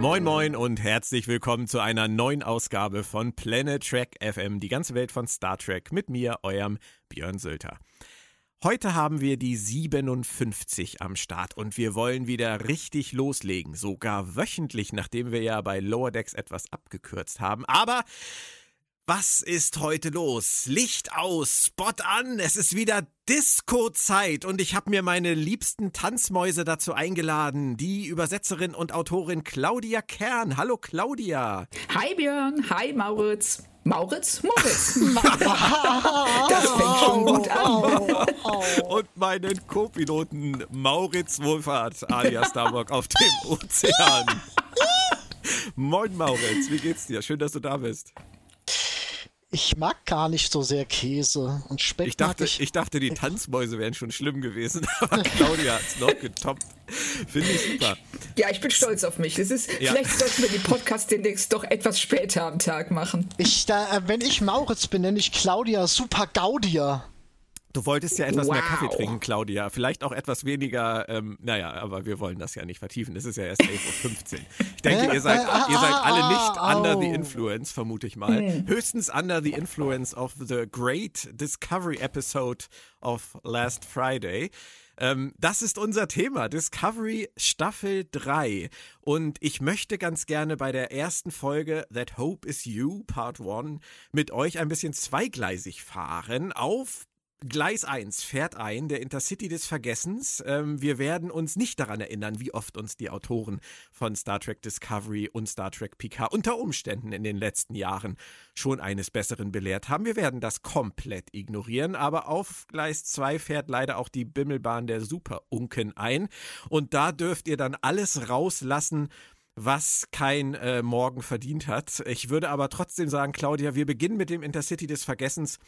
Moin Moin und herzlich willkommen zu einer neuen Ausgabe von Planet Trek FM, die ganze Welt von Star Trek mit mir, eurem Björn Sölter. Heute haben wir die 57 am Start und wir wollen wieder richtig loslegen, sogar wöchentlich, nachdem wir ja bei Lower Decks etwas abgekürzt haben. Aber was ist heute los? Licht aus, Spot an, es ist wieder Disco-Zeit und ich habe mir meine liebsten Tanzmäuse dazu eingeladen. Die Übersetzerin und Autorin Claudia Kern. Hallo Claudia. Hi Björn, hi Mauritz. Mauritz? Moritz. das fängt schon gut an. und meinen Co-Piloten Mauritz Wohlfahrt alias Starbuck auf dem Ozean. Moin Mauritz, wie geht's dir? Schön, dass du da bist ich mag gar nicht so sehr Käse und Speck. Ich dachte, ich, ich dachte, die Tanzmäuse wären schon schlimm gewesen, aber Claudia hat es noch getoppt. Finde ich super. Ja, ich bin stolz auf mich. Das ist, ja. Vielleicht sollten wir die Podcast demnächst doch etwas später am Tag machen. Ich, da, äh, wenn ich Mauritz bin, nenne ich Claudia Super Gaudia. Du wolltest ja etwas wow. mehr Kaffee trinken, Claudia. Vielleicht auch etwas weniger, ähm, naja, aber wir wollen das ja nicht vertiefen. Es ist ja erst 11.15 Uhr. Ich denke, ihr seid, ihr seid alle nicht under the influence, vermute ich mal. Hm. Höchstens under the influence of the great Discovery Episode of last Friday. Ähm, das ist unser Thema, Discovery Staffel 3. Und ich möchte ganz gerne bei der ersten Folge That Hope Is You, Part 1, mit euch ein bisschen zweigleisig fahren auf Gleis 1 fährt ein, der Intercity des Vergessens. Ähm, wir werden uns nicht daran erinnern, wie oft uns die Autoren von Star Trek Discovery und Star Trek Picard unter Umständen in den letzten Jahren schon eines Besseren belehrt haben. Wir werden das komplett ignorieren, aber auf Gleis 2 fährt leider auch die Bimmelbahn der Super-Unken ein. Und da dürft ihr dann alles rauslassen, was kein äh, Morgen verdient hat. Ich würde aber trotzdem sagen, Claudia, wir beginnen mit dem Intercity des Vergessens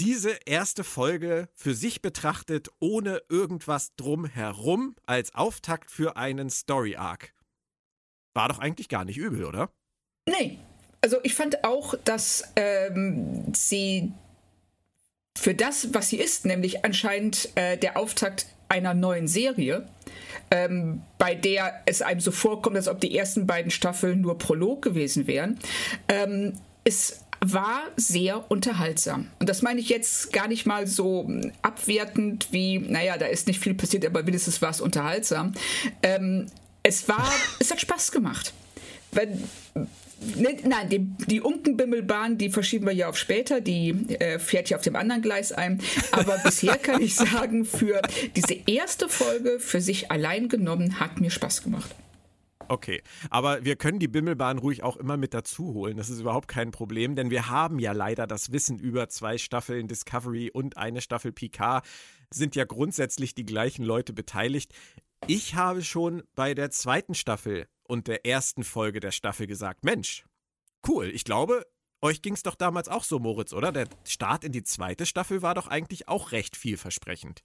diese erste Folge für sich betrachtet, ohne irgendwas drumherum, als Auftakt für einen Story Arc. War doch eigentlich gar nicht übel, oder? Nee. Also ich fand auch, dass ähm, sie für das, was sie ist, nämlich anscheinend äh, der Auftakt einer neuen Serie, ähm, bei der es einem so vorkommt, als ob die ersten beiden Staffeln nur Prolog gewesen wären, ähm, ist war sehr unterhaltsam. Und das meine ich jetzt gar nicht mal so abwertend wie, naja, da ist nicht viel passiert, aber wenigstens war es unterhaltsam. Ähm, es war, es hat Spaß gemacht. Wenn, ne, nein, die, die Unkenbimmelbahn, die verschieben wir ja auf später, die äh, fährt ja auf dem anderen Gleis ein. Aber bisher kann ich sagen, für diese erste Folge für sich allein genommen hat mir Spaß gemacht. Okay, aber wir können die Bimmelbahn ruhig auch immer mit dazu holen. Das ist überhaupt kein Problem, denn wir haben ja leider das Wissen über zwei Staffeln Discovery und eine Staffel Picard. Sind ja grundsätzlich die gleichen Leute beteiligt. Ich habe schon bei der zweiten Staffel und der ersten Folge der Staffel gesagt: Mensch, cool, ich glaube, euch ging es doch damals auch so, Moritz, oder? Der Start in die zweite Staffel war doch eigentlich auch recht vielversprechend.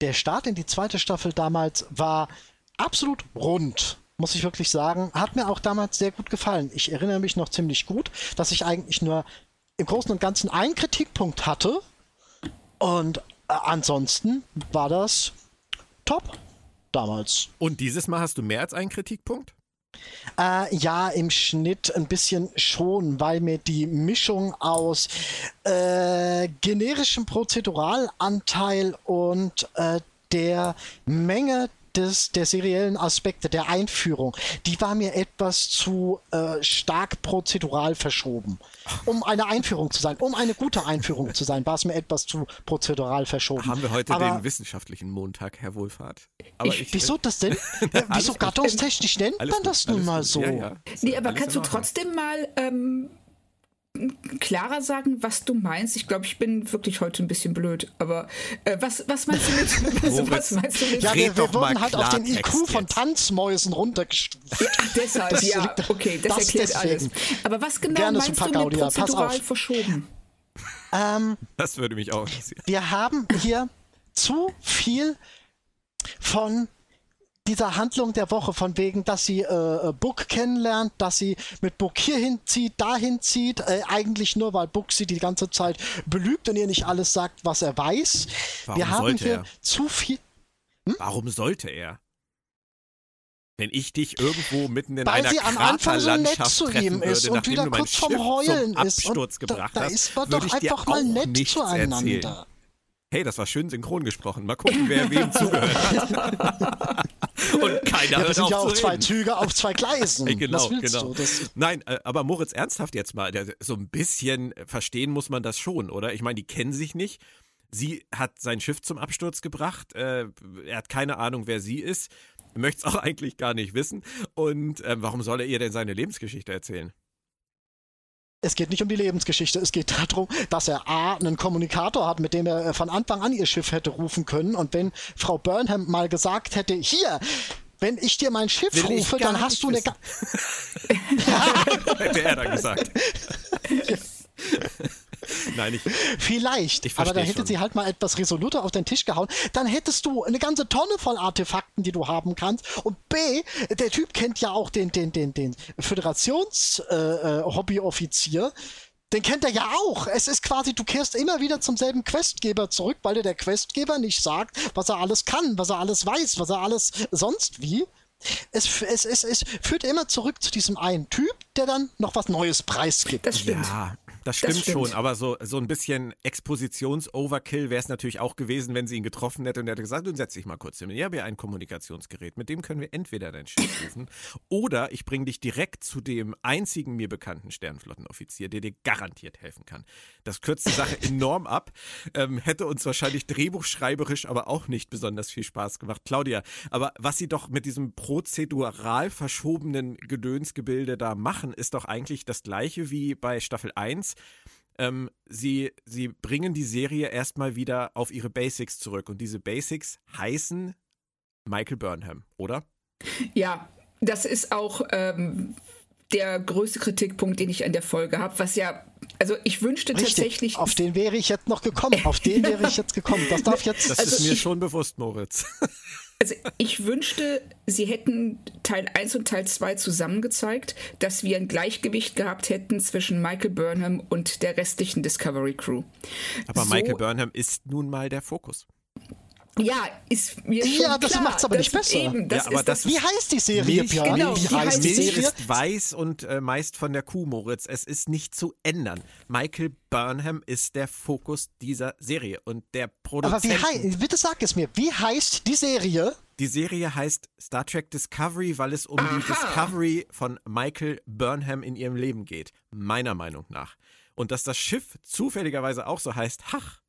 Der Start in die zweite Staffel damals war absolut rund muss ich wirklich sagen. Hat mir auch damals sehr gut gefallen. Ich erinnere mich noch ziemlich gut, dass ich eigentlich nur im Großen und Ganzen einen Kritikpunkt hatte. Und äh, ansonsten war das top damals. Und dieses Mal hast du mehr als einen Kritikpunkt? Äh, ja, im Schnitt ein bisschen schon, weil mir die Mischung aus äh, generischem Prozeduralanteil und äh, der Menge des, der seriellen Aspekte, der Einführung, die war mir etwas zu äh, stark prozedural verschoben. Um eine Einführung zu sein, um eine gute Einführung zu sein, war es mir etwas zu prozedural verschoben. Haben wir heute aber, den wissenschaftlichen Montag, Herr Wohlfahrt. Aber ich, ich, wieso das denn? wieso gattungstechnisch nennt man das nun mal so? Ja, ja. Nee, aber kannst du trotzdem mal ähm, klarer sagen, was du meinst? Ich glaube, ich bin wirklich heute ein bisschen blöd. Aber äh, was, was meinst du mit? Was, was meinst du mit? Ja, wir, wir wurden halt auf den IQ jetzt. von Tanzmäusen runtergestuft. Ja, deshalb, das, ja, okay, das, das erklärt deswegen. alles. Aber was genau Gerne meinst du mit Gaudia. prozedural verschoben? Ähm, das würde mich auch interessieren. Wir haben hier zu viel von dieser Handlung der Woche, von wegen, dass sie äh, äh, Book kennenlernt, dass sie mit Book hierhin zieht, dahin zieht, äh, eigentlich nur, weil Book sie die ganze Zeit belügt und ihr nicht alles sagt, was er weiß. Warum Wir haben hier er? zu viel. Hm? Warum sollte er? Wenn ich dich irgendwo mitten in Weil einer sie am Anfang so nett zu ihm ist würde, und wieder kurz vom Heulen ist und gebracht da, da ist man doch einfach mal nett zueinander. Erzählen. Hey, das war schön synchron gesprochen. Mal gucken, wer wem zugehört hat. und keiner ja, das sind ja auch zwei Züge auf zwei Gleisen. genau, genau. Nein, äh, aber Moritz, ernsthaft jetzt mal, so ein bisschen verstehen muss man das schon, oder? Ich meine, die kennen sich nicht. Sie hat sein Schiff zum Absturz gebracht. Äh, er hat keine Ahnung, wer sie ist möchte es auch eigentlich gar nicht wissen. Und äh, warum soll er ihr denn seine Lebensgeschichte erzählen? Es geht nicht um die Lebensgeschichte, es geht darum, dass er A, einen Kommunikator hat, mit dem er äh, von Anfang an ihr Schiff hätte rufen können. Und wenn Frau Burnham mal gesagt hätte, hier, wenn ich dir mein Schiff Will rufe, dann hast du eine. hätte er dann gesagt. Nein, ich. Vielleicht. Ich aber da hätte schon. sie halt mal etwas resoluter auf den Tisch gehauen. Dann hättest du eine ganze Tonne voll Artefakten, die du haben kannst. Und B, der Typ kennt ja auch den, den, den, den Föderations-Hobbyoffizier. Äh, äh den kennt er ja auch. Es ist quasi, du kehrst immer wieder zum selben Questgeber zurück, weil dir der Questgeber nicht sagt, was er alles kann, was er alles weiß, was er alles sonst wie. Es, es, es, es führt immer zurück zu diesem einen Typ, der dann noch was Neues preisgibt. Das stimmt. Ja, das stimmt, das stimmt, schon, aber so, so ein bisschen Expositions-Overkill wäre es natürlich auch gewesen, wenn sie ihn getroffen hätte und er hätte gesagt, nun setz dich mal kurz hin. Ich habe hier ein Kommunikationsgerät, mit dem können wir entweder dein Schiff rufen oder ich bringe dich direkt zu dem einzigen mir bekannten Sternflottenoffizier, der dir garantiert helfen kann. Das kürzt die Sache enorm ab, ähm, hätte uns wahrscheinlich drehbuchschreiberisch aber auch nicht besonders viel Spaß gemacht. Claudia, aber was sie doch mit diesem prozedural verschobenen Gedönsgebilde da machen, ist doch eigentlich das gleiche wie bei Staffel 1 ähm, sie, sie bringen die Serie erstmal wieder auf ihre Basics zurück. Und diese Basics heißen Michael Burnham, oder? Ja, das ist auch ähm, der größte Kritikpunkt, den ich an der Folge habe, was ja also ich wünschte Richtig. tatsächlich. Auf den wäre ich jetzt noch gekommen. Auf den wäre ich jetzt gekommen. Das darf jetzt. Das also ist mir ich, schon bewusst, Moritz. Also ich wünschte, sie hätten Teil 1 und Teil 2 zusammengezeigt, dass wir ein Gleichgewicht gehabt hätten zwischen Michael Burnham und der restlichen Discovery Crew. Aber so, Michael Burnham ist nun mal der Fokus. Ja, ist mir schon Ja, das macht es aber nicht besser. Eben, das ja, aber das wie heißt die Serie, Milch, Björn? Genau, wie, wie heißt die Serie? ist weiß und äh, meist von der Kuh, Moritz. Es ist nicht zu ändern. Michael Burnham ist der Fokus dieser Serie und der Produzent. Aber wie heißt, bitte sag es mir, wie heißt die Serie? Die Serie heißt Star Trek Discovery, weil es um Aha. die Discovery von Michael Burnham in ihrem Leben geht. Meiner Meinung nach. Und dass das Schiff zufälligerweise auch so heißt, hach,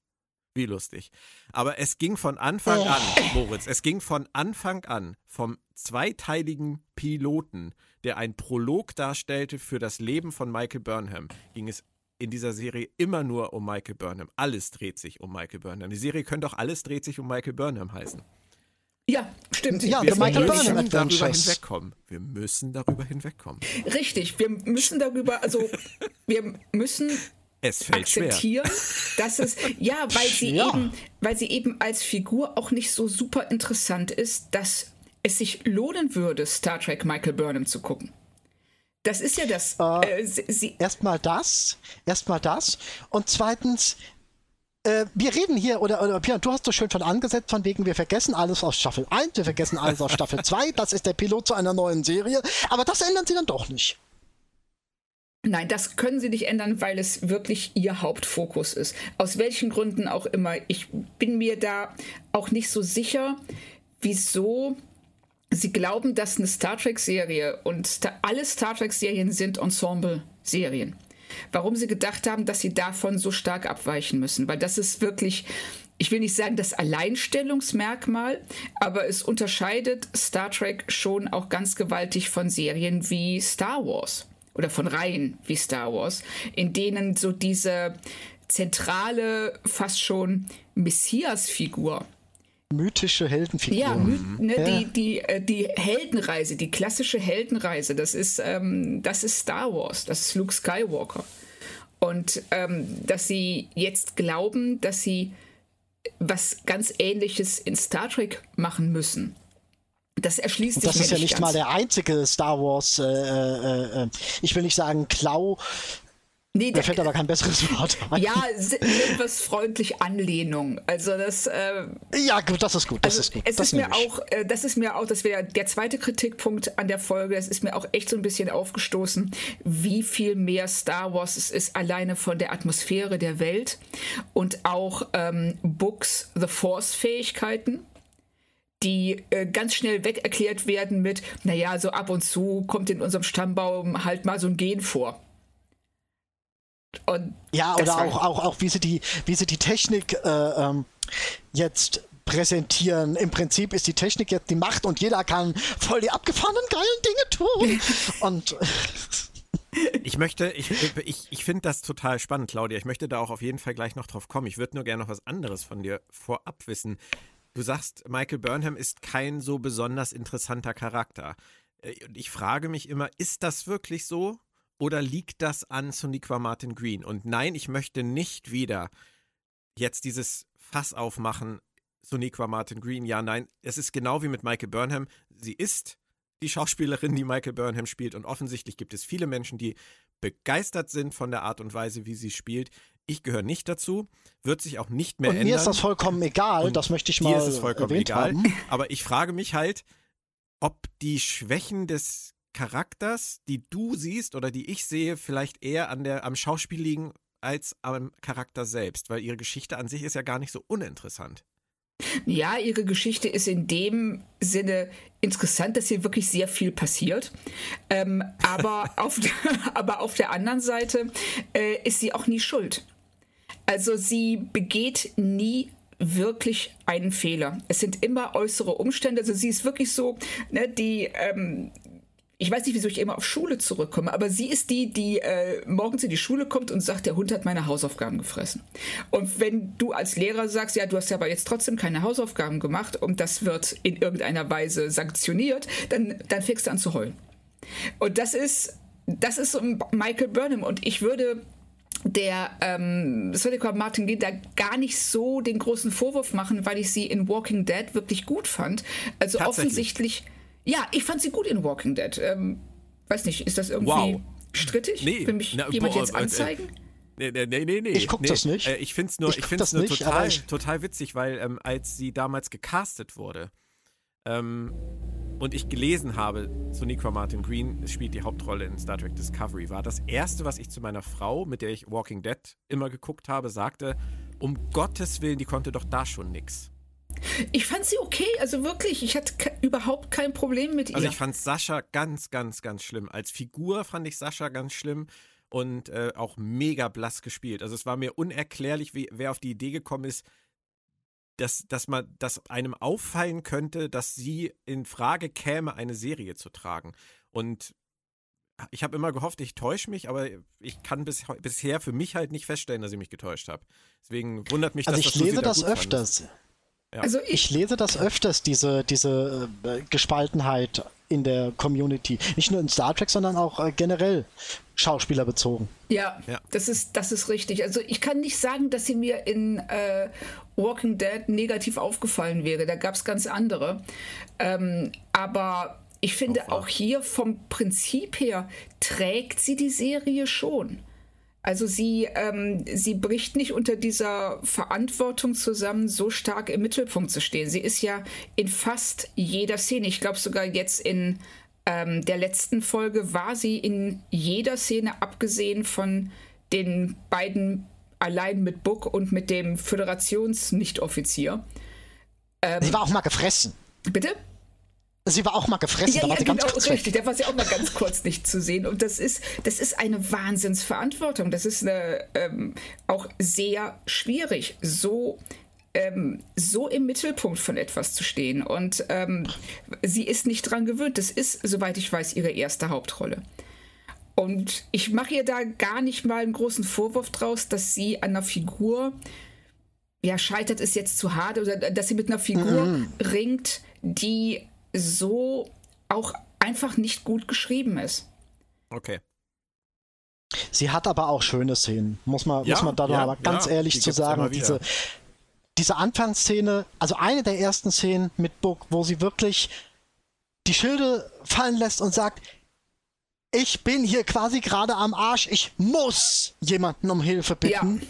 wie lustig. Aber es ging von Anfang oh. an, Moritz, es ging von Anfang an vom zweiteiligen Piloten, der ein Prolog darstellte für das Leben von Michael Burnham, ging es in dieser Serie immer nur um Michael Burnham. Alles dreht sich um Michael Burnham. Die Serie könnte auch alles dreht sich um Michael Burnham heißen. Ja, stimmt. Ja, wir Michael Burnham darüber hinwegkommen. Wir müssen darüber hinwegkommen. Richtig, wir müssen darüber, also wir müssen es fällt akzeptieren, schwer. dass es ja, weil sie ja. eben, weil sie eben als Figur auch nicht so super interessant ist, dass es sich lohnen würde, Star Trek Michael Burnham zu gucken. Das ist ja das. Äh, äh, erstmal das, erstmal das und zweitens. Äh, wir reden hier, oder, oder Björn, du hast so schön schon angesetzt, von wegen, wir vergessen alles aus Staffel 1, wir vergessen alles aus Staffel 2, das ist der Pilot zu einer neuen Serie, aber das ändern sie dann doch nicht. Nein, das können sie nicht ändern, weil es wirklich ihr Hauptfokus ist. Aus welchen Gründen auch immer. Ich bin mir da auch nicht so sicher, wieso sie glauben, dass eine Star Trek-Serie und alle Star Trek-Serien sind Ensemble-Serien. Warum sie gedacht haben, dass sie davon so stark abweichen müssen. Weil das ist wirklich, ich will nicht sagen das Alleinstellungsmerkmal, aber es unterscheidet Star Trek schon auch ganz gewaltig von Serien wie Star Wars oder von Reihen wie Star Wars, in denen so diese zentrale, fast schon Messias-Figur mythische Heldenfigur. Ja, my ne, ja. Die, die, äh, die Heldenreise, die klassische Heldenreise, das ist, ähm, das ist Star Wars, das ist Luke Skywalker. Und ähm, dass sie jetzt glauben, dass sie was ganz Ähnliches in Star Trek machen müssen. Das erschließt sich Das ist ja nicht, mal der einzige Star Wars, äh, äh, äh, ich will nicht sagen Klau, Nee, Mir fällt aber kein besseres Wort ein. Ja, etwas freundlich Anlehnung. Also das. Äh, ja, gut, das ist gut. Das also ist gut. Es das ist mir auch, äh, das ist mir auch, das wäre der zweite Kritikpunkt an der Folge. Es ist mir auch echt so ein bisschen aufgestoßen, wie viel mehr Star Wars es ist, alleine von der Atmosphäre der Welt und auch ähm, Books The Force Fähigkeiten die äh, ganz schnell weg erklärt werden mit, naja, so ab und zu kommt in unserem Stammbaum halt mal so ein Gen vor. Und ja, oder auch, auch, auch wie, sie die, wie sie die Technik äh, ähm, jetzt präsentieren. Im Prinzip ist die Technik jetzt die Macht und jeder kann voll die abgefahrenen geilen Dinge tun. und ich möchte, ich, ich, ich finde das total spannend, Claudia. Ich möchte da auch auf jeden Fall gleich noch drauf kommen. Ich würde nur gerne noch was anderes von dir vorab wissen. Du sagst, Michael Burnham ist kein so besonders interessanter Charakter. Äh, ich frage mich immer, ist das wirklich so? Oder liegt das an Soniqua Martin Green? Und nein, ich möchte nicht wieder jetzt dieses Fass aufmachen, Soniqua Martin Green. Ja, nein, es ist genau wie mit Michael Burnham. Sie ist die Schauspielerin, die Michael Burnham spielt. Und offensichtlich gibt es viele Menschen, die begeistert sind von der Art und Weise, wie sie spielt. Ich gehöre nicht dazu, wird sich auch nicht mehr und ändern. Mir ist das vollkommen egal, und das möchte ich mal. Mir ist es vollkommen egal. Haben. Aber ich frage mich halt, ob die Schwächen des Charakters, die du siehst oder die ich sehe, vielleicht eher an der, am Schauspiel liegen als am Charakter selbst, weil ihre Geschichte an sich ist ja gar nicht so uninteressant. Ja, ihre Geschichte ist in dem Sinne interessant, dass hier wirklich sehr viel passiert. Ähm, aber, auf, aber auf der anderen Seite äh, ist sie auch nie schuld. Also sie begeht nie wirklich einen Fehler. Es sind immer äußere Umstände. Also sie ist wirklich so, ne, die ähm, ich weiß nicht, wieso ich immer auf Schule zurückkomme, aber sie ist die, die äh, morgens in die Schule kommt und sagt, der Hund hat meine Hausaufgaben gefressen. Und wenn du als Lehrer sagst, ja, du hast ja aber jetzt trotzdem keine Hausaufgaben gemacht und das wird in irgendeiner Weise sanktioniert, dann, dann fängst du an zu heulen. Und das ist, das ist Michael Burnham und ich würde der ähm, Sonika Martin geht da gar nicht so den großen Vorwurf machen, weil ich sie in Walking Dead wirklich gut fand. Also offensichtlich ja, ich fand sie gut in Walking Dead. Ähm, weiß nicht, ist das irgendwie wow. strittig? Nee, Will mich na, jemand boah, jetzt äh, anzeigen? Nee, nee, nee, nee. Ich guck nee, das nicht. Äh, ich find's nur, ich, ich find's nur nicht, total, total witzig, weil ähm, als sie damals gecastet wurde ähm, und ich gelesen habe, Sonequa Martin Green spielt die Hauptrolle in Star Trek Discovery, war das erste, was ich zu meiner Frau, mit der ich Walking Dead immer geguckt habe, sagte, um Gottes Willen, die konnte doch da schon nix. Ich fand sie okay, also wirklich, ich hatte überhaupt kein Problem mit ihr. Also ich fand Sascha ganz, ganz, ganz schlimm. Als Figur fand ich Sascha ganz schlimm und äh, auch mega blass gespielt. Also es war mir unerklärlich, wie, wer auf die Idee gekommen ist, dass, dass man, dass einem auffallen könnte, dass sie in Frage käme, eine Serie zu tragen. Und ich habe immer gehofft, ich täusche mich, aber ich kann bis, bisher für mich halt nicht feststellen, dass ich mich getäuscht habe. Deswegen wundert mich, also dass ich das lese das öfters. Fandest. Ja. Also ich, ich, lese das öfters, diese, diese äh, Gespaltenheit in der Community. Nicht nur in Star Trek, sondern auch äh, generell schauspielerbezogen. Ja, ja, Das, ist, das ist richtig. Also ich kann nicht sagen, dass sie mir in äh, Walking Dead negativ aufgefallen wäre. Da gab es ganz andere. Ähm, aber ich finde auch hier vom Prinzip her trägt sie die Serie schon. Also sie, ähm, sie bricht nicht unter dieser Verantwortung zusammen, so stark im Mittelpunkt zu stehen. Sie ist ja in fast jeder Szene, ich glaube sogar jetzt in ähm, der letzten Folge war sie in jeder Szene, abgesehen von den beiden allein mit Book und mit dem Föderations-Nicht-Offizier. Ähm, sie war auch mal gefressen. Bitte? Sie war auch mal gefressen, ja, da war ja, sie ganz genau, kurz richtig, da war sie auch mal ganz kurz nicht zu sehen. Und das ist, das ist eine Wahnsinnsverantwortung. Das ist eine, ähm, auch sehr schwierig, so, ähm, so im Mittelpunkt von etwas zu stehen. Und ähm, sie ist nicht dran gewöhnt. Das ist, soweit ich weiß, ihre erste Hauptrolle. Und ich mache ihr da gar nicht mal einen großen Vorwurf draus, dass sie an einer Figur, ja, scheitert ist jetzt zu hart, oder dass sie mit einer Figur mhm. ringt, die so auch einfach nicht gut geschrieben ist. Okay. Sie hat aber auch schöne Szenen, muss man, ja, muss man da ja, mal ganz ja, ehrlich zu sagen. Diese, diese Anfangsszene, also eine der ersten Szenen mit Book, wo sie wirklich die Schilde fallen lässt und sagt, ich bin hier quasi gerade am Arsch. Ich muss jemanden um Hilfe bitten. Ja.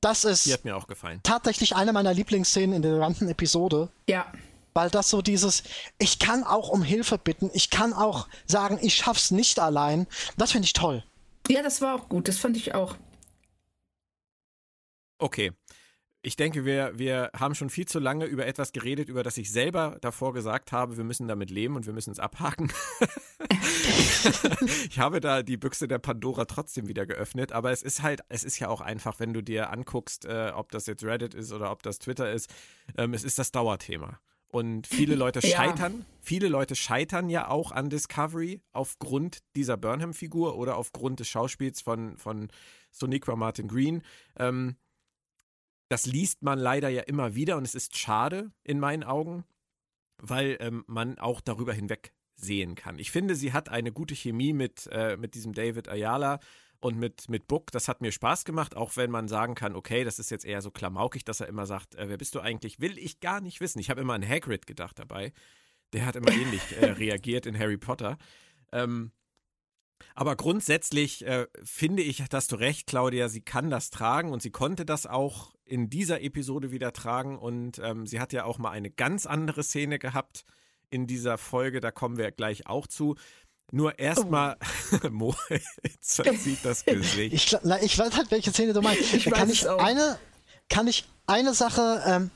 Das ist Die hat mir auch gefallen. tatsächlich eine meiner Lieblingsszenen in der ganzen Episode. Ja. Weil das so dieses, ich kann auch um Hilfe bitten, ich kann auch sagen, ich schaff's nicht allein. Das finde ich toll. Ja, das war auch gut, das fand ich auch. Okay. Ich denke, wir, wir haben schon viel zu lange über etwas geredet, über das ich selber davor gesagt habe, wir müssen damit leben und wir müssen es abhaken. ich habe da die Büchse der Pandora trotzdem wieder geöffnet, aber es ist halt, es ist ja auch einfach, wenn du dir anguckst, äh, ob das jetzt Reddit ist oder ob das Twitter ist, ähm, es ist das Dauerthema. Und viele Leute scheitern, ja. viele Leute scheitern ja auch an Discovery aufgrund dieser Burnham-Figur oder aufgrund des Schauspiels von, von Soniqua Martin Green. Ähm, das liest man leider ja immer wieder und es ist schade in meinen Augen, weil ähm, man auch darüber hinweg sehen kann. Ich finde, sie hat eine gute Chemie mit, äh, mit diesem David Ayala und mit, mit Book. Das hat mir Spaß gemacht, auch wenn man sagen kann, okay, das ist jetzt eher so klamaukig, dass er immer sagt, äh, wer bist du eigentlich? Will ich gar nicht wissen. Ich habe immer an Hagrid gedacht dabei. Der hat immer ähnlich äh, reagiert in Harry Potter. Ähm, aber grundsätzlich äh, finde ich, dass du recht, Claudia, sie kann das tragen und sie konnte das auch in dieser Episode wieder tragen und ähm, sie hat ja auch mal eine ganz andere Szene gehabt in dieser Folge, da kommen wir gleich auch zu. Nur erstmal, oh. Mo, sieht das Gesicht. Ich, ich, weiß halt, welche Szene du meinst. Ich kann, ich eine, kann ich eine Sache ähm,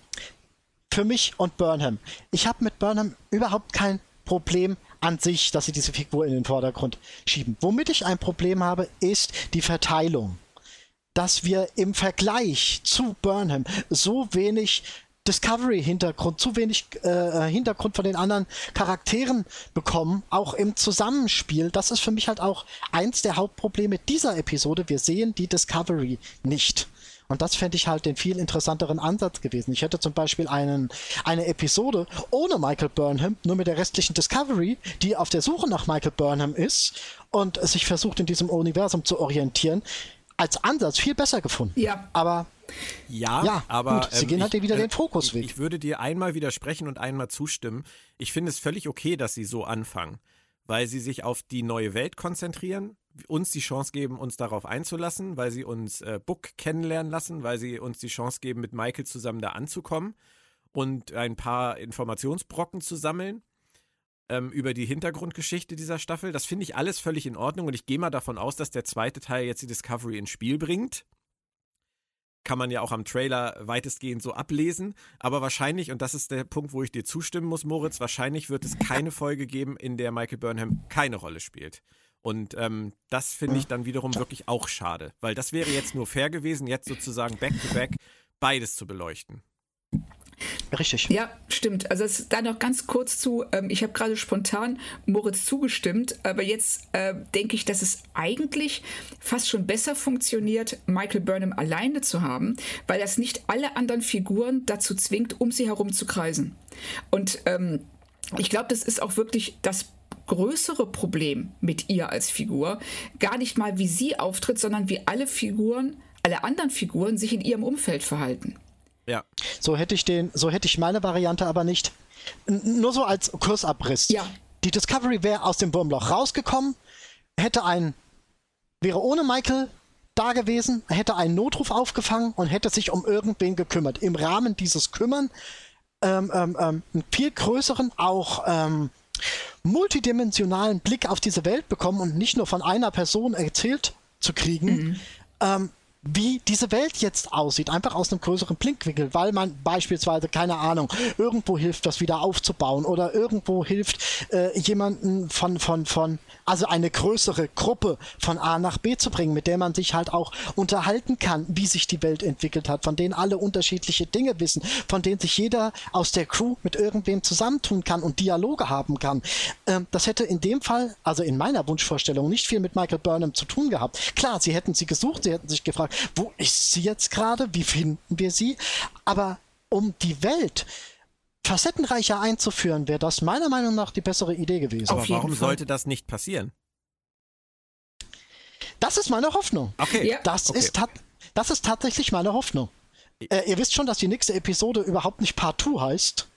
für mich und Burnham. Ich habe mit Burnham überhaupt kein Problem an sich, dass sie diese Figur in den Vordergrund schieben. Womit ich ein Problem habe, ist die Verteilung. Dass wir im Vergleich zu Burnham so wenig Discovery-Hintergrund, zu wenig äh, Hintergrund von den anderen Charakteren bekommen, auch im Zusammenspiel. Das ist für mich halt auch eins der Hauptprobleme dieser Episode. Wir sehen die Discovery nicht. Und das fände ich halt den viel interessanteren Ansatz gewesen. Ich hätte zum Beispiel einen, eine Episode ohne Michael Burnham, nur mit der restlichen Discovery, die auf der Suche nach Michael Burnham ist und sich versucht in diesem Universum zu orientieren, als Ansatz viel besser gefunden. Ja. Aber ja, ja, aber gut, sie ähm, gehen halt wieder äh, den Fokus weg. Ich, ich würde dir einmal widersprechen und einmal zustimmen. Ich finde es völlig okay, dass sie so anfangen, weil sie sich auf die neue Welt konzentrieren uns die Chance geben, uns darauf einzulassen, weil sie uns äh, Book kennenlernen lassen, weil sie uns die Chance geben, mit Michael zusammen da anzukommen und ein paar Informationsbrocken zu sammeln ähm, über die Hintergrundgeschichte dieser Staffel. Das finde ich alles völlig in Ordnung und ich gehe mal davon aus, dass der zweite Teil jetzt die Discovery ins Spiel bringt. Kann man ja auch am Trailer weitestgehend so ablesen. Aber wahrscheinlich, und das ist der Punkt, wo ich dir zustimmen muss, Moritz, wahrscheinlich wird es keine Folge geben, in der Michael Burnham keine Rolle spielt. Und ähm, das finde ich dann wiederum wirklich auch schade, weil das wäre jetzt nur fair gewesen, jetzt sozusagen back-to-back -back beides zu beleuchten. Richtig. Ja, stimmt. Also es, da noch ganz kurz zu, ähm, ich habe gerade spontan Moritz zugestimmt, aber jetzt äh, denke ich, dass es eigentlich fast schon besser funktioniert, Michael Burnham alleine zu haben, weil das nicht alle anderen Figuren dazu zwingt, um sie herum zu kreisen. Und ähm, ich glaube, das ist auch wirklich das größere Problem mit ihr als Figur gar nicht mal, wie sie auftritt, sondern wie alle Figuren, alle anderen Figuren sich in ihrem Umfeld verhalten. Ja. So hätte ich den, so hätte ich meine Variante aber nicht. N nur so als Kursabriss. Ja. Die Discovery wäre aus dem Wurmloch rausgekommen, hätte ein, wäre ohne Michael da gewesen, hätte einen Notruf aufgefangen und hätte sich um irgendwen gekümmert. Im Rahmen dieses Kümmern ähm, ähm, ähm einen viel größeren, auch ähm, multidimensionalen Blick auf diese Welt bekommen und nicht nur von einer Person erzählt zu kriegen, mhm. ähm, wie diese Welt jetzt aussieht, einfach aus einem größeren Blickwinkel, weil man beispielsweise, keine Ahnung, irgendwo hilft, das wieder aufzubauen oder irgendwo hilft, äh, jemanden von, von, von, also eine größere Gruppe von A nach B zu bringen, mit der man sich halt auch unterhalten kann, wie sich die Welt entwickelt hat, von denen alle unterschiedliche Dinge wissen, von denen sich jeder aus der Crew mit irgendwem zusammentun kann und Dialoge haben kann. Ähm, das hätte in dem Fall, also in meiner Wunschvorstellung, nicht viel mit Michael Burnham zu tun gehabt. Klar, sie hätten sie gesucht, sie hätten sich gefragt, wo ist sie jetzt gerade? Wie finden wir sie? Aber um die Welt facettenreicher einzuführen, wäre das meiner Meinung nach die bessere Idee gewesen. Aber warum Fall. sollte das nicht passieren? Das ist meine Hoffnung. Okay. Ja. Das, okay. Ist das ist tatsächlich meine Hoffnung. Äh, ihr wisst schon, dass die nächste Episode überhaupt nicht Part 2 heißt.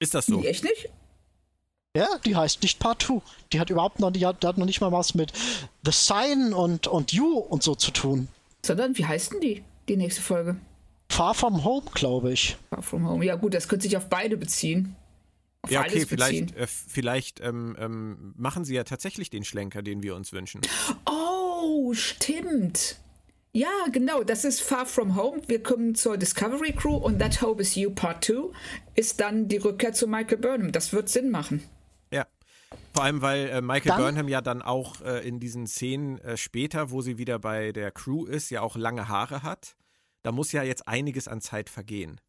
Ist das so? Echt nicht? Ja, die heißt nicht Part 2. Die hat überhaupt noch, die hat, die hat noch nicht mal was mit The Sign und, und You und so zu tun. Sondern, wie heißt denn die, die nächste Folge? Far From Home, glaube ich. Far From Home. Ja, gut, das könnte sich auf beide beziehen. Auf ja, okay, vielleicht, äh, vielleicht ähm, ähm, machen sie ja tatsächlich den Schlenker, den wir uns wünschen. Oh, stimmt. Ja, genau, das ist Far From Home. Wir kommen zur Discovery Crew und That Hope Is You Part 2 ist dann die Rückkehr zu Michael Burnham. Das wird Sinn machen. Ja. Vor allem, weil äh, Michael dann, Burnham ja dann auch äh, in diesen Szenen äh, später, wo sie wieder bei der Crew ist, ja auch lange Haare hat. Da muss ja jetzt einiges an Zeit vergehen.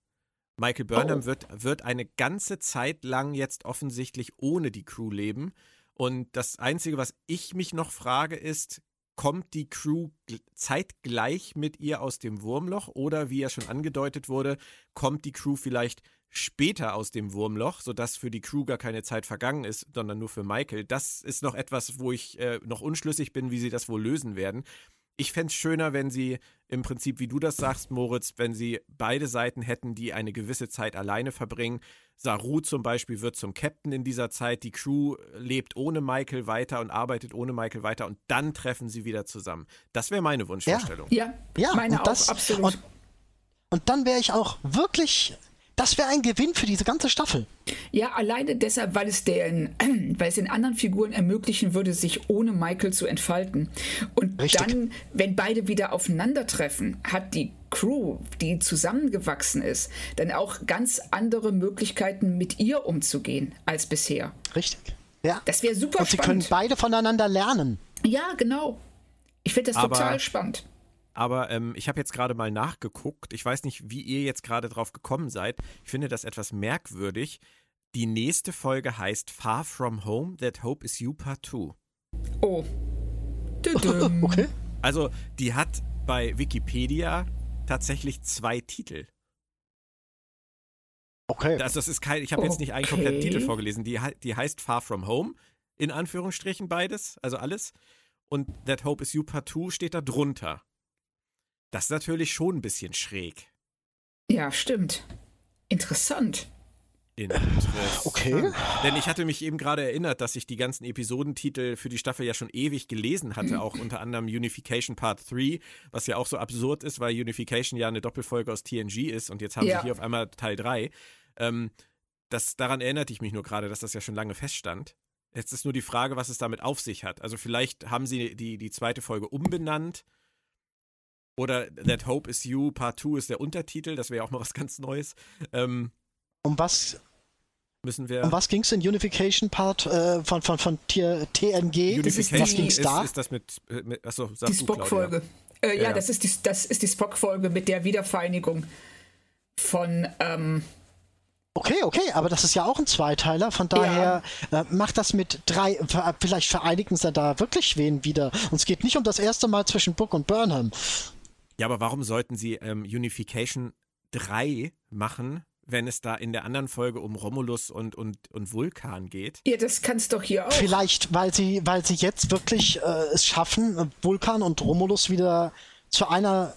Michael Burnham oh. wird, wird eine ganze Zeit lang jetzt offensichtlich ohne die Crew leben. Und das Einzige, was ich mich noch frage, ist, kommt die Crew zeitgleich mit ihr aus dem Wurmloch oder wie ja schon angedeutet wurde, kommt die Crew vielleicht später aus dem Wurmloch, sodass für die Crew gar keine Zeit vergangen ist, sondern nur für Michael. Das ist noch etwas, wo ich äh, noch unschlüssig bin, wie sie das wohl lösen werden. Ich fände es schöner, wenn sie im Prinzip, wie du das sagst, Moritz, wenn sie beide Seiten hätten, die eine gewisse Zeit alleine verbringen. Saru zum Beispiel wird zum Captain in dieser Zeit, die Crew lebt ohne Michael weiter und arbeitet ohne Michael weiter und dann treffen sie wieder zusammen. Das wäre meine Wunschvorstellung. Ja, ja, ja meine das, auch, absolut. Und, und dann wäre ich auch wirklich das wäre ein Gewinn für diese ganze Staffel. Ja, alleine deshalb, weil es, den, weil es den anderen Figuren ermöglichen würde, sich ohne Michael zu entfalten. Und Richtig. dann, wenn beide wieder aufeinandertreffen, hat die Crew, die zusammengewachsen ist, dann auch ganz andere Möglichkeiten, mit ihr umzugehen als bisher. Richtig. Ja. Das wäre super Und sie spannend. können beide voneinander lernen. Ja, genau. Ich finde das Aber total spannend. Aber ähm, ich habe jetzt gerade mal nachgeguckt. Ich weiß nicht, wie ihr jetzt gerade drauf gekommen seid. Ich finde das etwas merkwürdig. Die nächste Folge heißt Far From Home, That Hope Is You Part 2. Oh. okay. Also, die hat bei Wikipedia tatsächlich zwei Titel. Okay. Das, das ist kein, ich habe okay. jetzt nicht einen kompletten Titel vorgelesen. Die, die heißt Far From Home, in Anführungsstrichen beides, also alles. Und That Hope Is You Part 2 steht da drunter. Das ist natürlich schon ein bisschen schräg. Ja, stimmt. Interessant. Interessant. Okay. Denn ich hatte mich eben gerade erinnert, dass ich die ganzen Episodentitel für die Staffel ja schon ewig gelesen hatte, auch unter anderem Unification Part 3, was ja auch so absurd ist, weil Unification ja eine Doppelfolge aus TNG ist und jetzt haben ja. sie hier auf einmal Teil 3. Ähm, das, daran erinnerte ich mich nur gerade, dass das ja schon lange feststand. Jetzt ist nur die Frage, was es damit auf sich hat. Also vielleicht haben sie die, die zweite Folge umbenannt oder That Hope Is You Part 2 ist der Untertitel, das wäre auch mal was ganz Neues. Ähm, um was müssen wir. Um was ging es in Unification Part äh, von, von, von TNG? Unification was ging's ist, da? ist das mit, mit achso, Die Spock-Folge. Äh, ja, ja, das ist die, das ist die Spock-Folge mit der Wiedervereinigung von. Ähm, Okay, okay, aber das ist ja auch ein Zweiteiler, von daher ja. äh, macht das mit drei, vielleicht vereinigen sie da wirklich wen wieder. Und es geht nicht um das erste Mal zwischen Book und Burnham. Ja, aber warum sollten sie ähm, Unification 3 machen, wenn es da in der anderen Folge um Romulus und, und, und Vulkan geht? Ja, das kannst doch hier auch. Vielleicht, weil sie, weil sie jetzt wirklich äh, es schaffen, Vulkan und Romulus wieder zu einer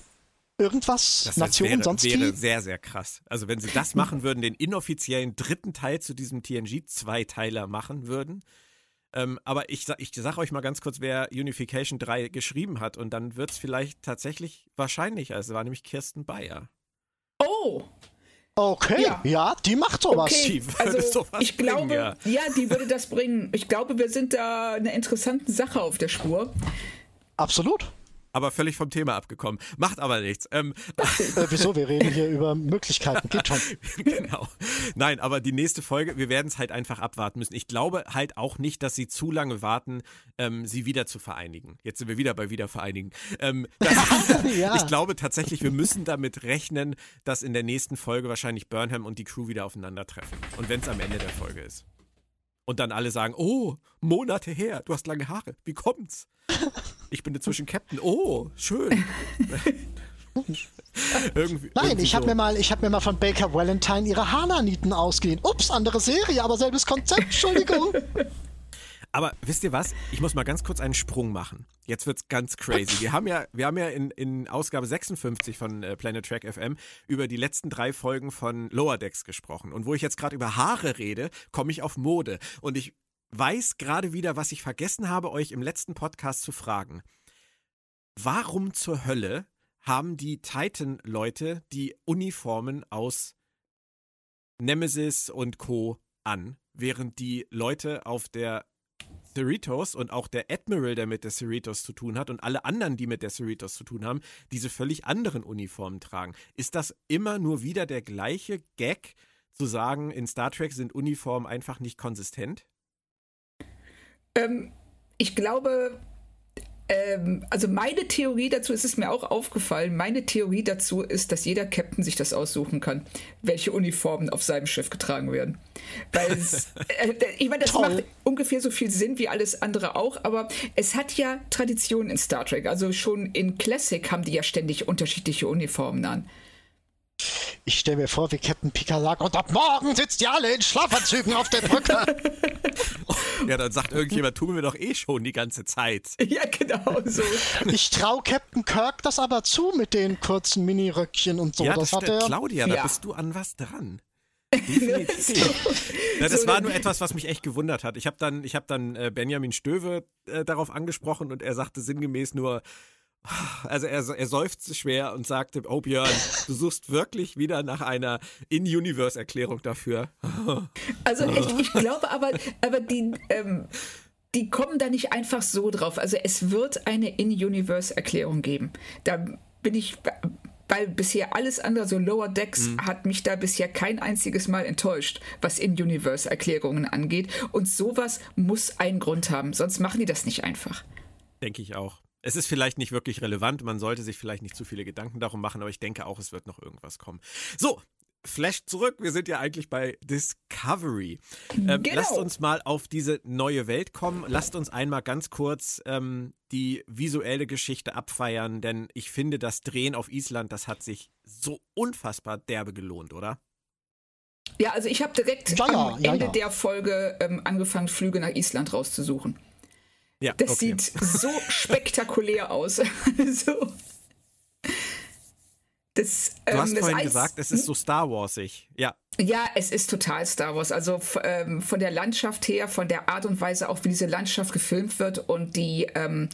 irgendwas, das Nation, wäre, sonst wäre sehr, sehr krass. Also wenn sie das machen würden, den inoffiziellen dritten Teil zu diesem TNG-Zweiteiler machen würden, ähm, aber ich, ich sage euch mal ganz kurz, wer Unification 3 geschrieben hat und dann wird es vielleicht tatsächlich wahrscheinlicher. Es war nämlich Kirsten Bayer. Oh! Okay, ja. ja, die macht sowas. Okay. Die also, sowas ich bringen, glaube, ja. ja, die würde das bringen. Ich glaube, wir sind da eine interessante Sache auf der Spur. Absolut aber völlig vom Thema abgekommen. Macht aber nichts. Ähm, äh, wieso? Wir reden hier über Möglichkeiten. Geht schon. genau. Nein, aber die nächste Folge, wir werden es halt einfach abwarten müssen. Ich glaube halt auch nicht, dass sie zu lange warten, ähm, sie wieder zu vereinigen. Jetzt sind wir wieder bei Wiedervereinigen. Ähm, ja. Ich glaube tatsächlich, wir müssen damit rechnen, dass in der nächsten Folge wahrscheinlich Burnham und die Crew wieder aufeinandertreffen. Und wenn es am Ende der Folge ist. Und dann alle sagen, oh, Monate her, du hast lange Haare, wie kommt's? Ich bin inzwischen Captain, oh, schön. irgendwie, Nein, irgendwie ich habe so. mir mal, ich habe mir mal von Baker Valentine ihre Haarnanieten ausgeliehen. Ups, andere Serie, aber selbes Konzept, Entschuldigung. Aber wisst ihr was? Ich muss mal ganz kurz einen Sprung machen. Jetzt wird's ganz crazy. Wir haben ja, wir haben ja in, in Ausgabe 56 von äh, Planet Track FM über die letzten drei Folgen von Lower Decks gesprochen. Und wo ich jetzt gerade über Haare rede, komme ich auf Mode. Und ich weiß gerade wieder, was ich vergessen habe, euch im letzten Podcast zu fragen. Warum zur Hölle haben die Titan-Leute die Uniformen aus Nemesis und Co. an, während die Leute auf der Cerritos und auch der Admiral, der mit der Cerritos zu tun hat und alle anderen, die mit der Cerritos zu tun haben, diese völlig anderen Uniformen tragen. Ist das immer nur wieder der gleiche Gag, zu sagen, in Star Trek sind Uniformen einfach nicht konsistent? Ähm, ich glaube, ähm, also meine Theorie dazu, ist es mir auch aufgefallen, meine Theorie dazu ist, dass jeder Captain sich das aussuchen kann, welche Uniformen auf seinem Schiff getragen werden. Weil es, äh, ich meine, das Toll. macht ungefähr so viel Sinn wie alles andere auch, aber es hat ja Tradition in Star Trek. Also schon in Classic haben die ja ständig unterschiedliche Uniformen an. Ich stelle mir vor, wie Captain Picard sagt, und ab morgen sitzt ihr alle in Schlafanzügen auf der Brücke. ja, dann sagt irgendjemand, tun wir doch eh schon die ganze Zeit. Ja, genau so. Ich traue Captain Kirk das aber zu mit den kurzen Miniröckchen und so. Ja, das, das hat er. Claudia, ja. da bist du an was dran. Definitiv. ja, das war nur etwas, was mich echt gewundert hat. Ich habe dann, ich hab dann äh, Benjamin Stöwe äh, darauf angesprochen und er sagte sinngemäß nur, also er, er seufzte schwer und sagte, oh Björn, du suchst wirklich wieder nach einer In-Universe-Erklärung dafür. also ich, ich, glaube aber, aber die, ähm, die kommen da nicht einfach so drauf. Also es wird eine In-Universe-Erklärung geben. Da bin ich, weil bisher alles andere, so Lower Decks, mhm. hat mich da bisher kein einziges Mal enttäuscht, was In-Universe-Erklärungen angeht. Und sowas muss einen Grund haben, sonst machen die das nicht einfach. Denke ich auch es ist vielleicht nicht wirklich relevant, man sollte sich vielleicht nicht zu viele Gedanken darum machen, aber ich denke auch, es wird noch irgendwas kommen. So, Flash zurück, wir sind ja eigentlich bei Discovery. Ähm, genau. Lasst uns mal auf diese neue Welt kommen. Lasst uns einmal ganz kurz ähm, die visuelle Geschichte abfeiern, denn ich finde, das Drehen auf Island, das hat sich so unfassbar derbe gelohnt, oder? Ja, also ich habe direkt ja, am ja, Ende ja. der Folge ähm, angefangen, Flüge nach Island rauszusuchen. Ja, das okay. sieht so spektakulär aus. so. Das, du hast ähm, vorhin Eis, gesagt, es ist so Star Warsig. Ja. Ja, es ist total Star Wars. Also ähm, von der Landschaft her, von der Art und Weise auch, wie diese Landschaft gefilmt wird und die, ähm,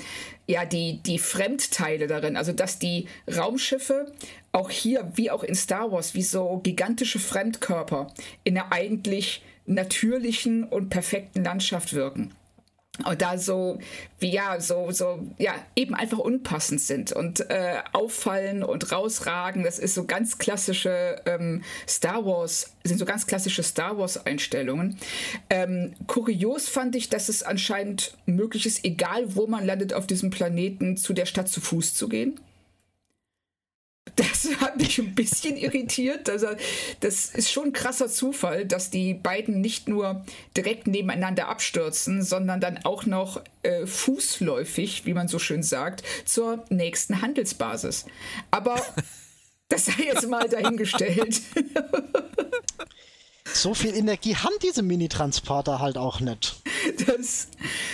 ja, die, die Fremdteile darin. Also dass die Raumschiffe auch hier, wie auch in Star Wars, wie so gigantische Fremdkörper in einer eigentlich natürlichen und perfekten Landschaft wirken da so, wie ja, so, so, ja, eben einfach unpassend sind und äh, auffallen und rausragen. Das ist so ganz klassische ähm, Star Wars, sind so ganz klassische Star Wars-Einstellungen. Ähm, kurios fand ich, dass es anscheinend möglich ist, egal wo man landet auf diesem Planeten, zu der Stadt zu Fuß zu gehen. Das hat mich ein bisschen irritiert. Also, das ist schon ein krasser Zufall, dass die beiden nicht nur direkt nebeneinander abstürzen, sondern dann auch noch äh, fußläufig, wie man so schön sagt, zur nächsten Handelsbasis. Aber das sei jetzt mal dahingestellt. So viel Energie haben diese Mini-Transporter halt auch nicht. Das,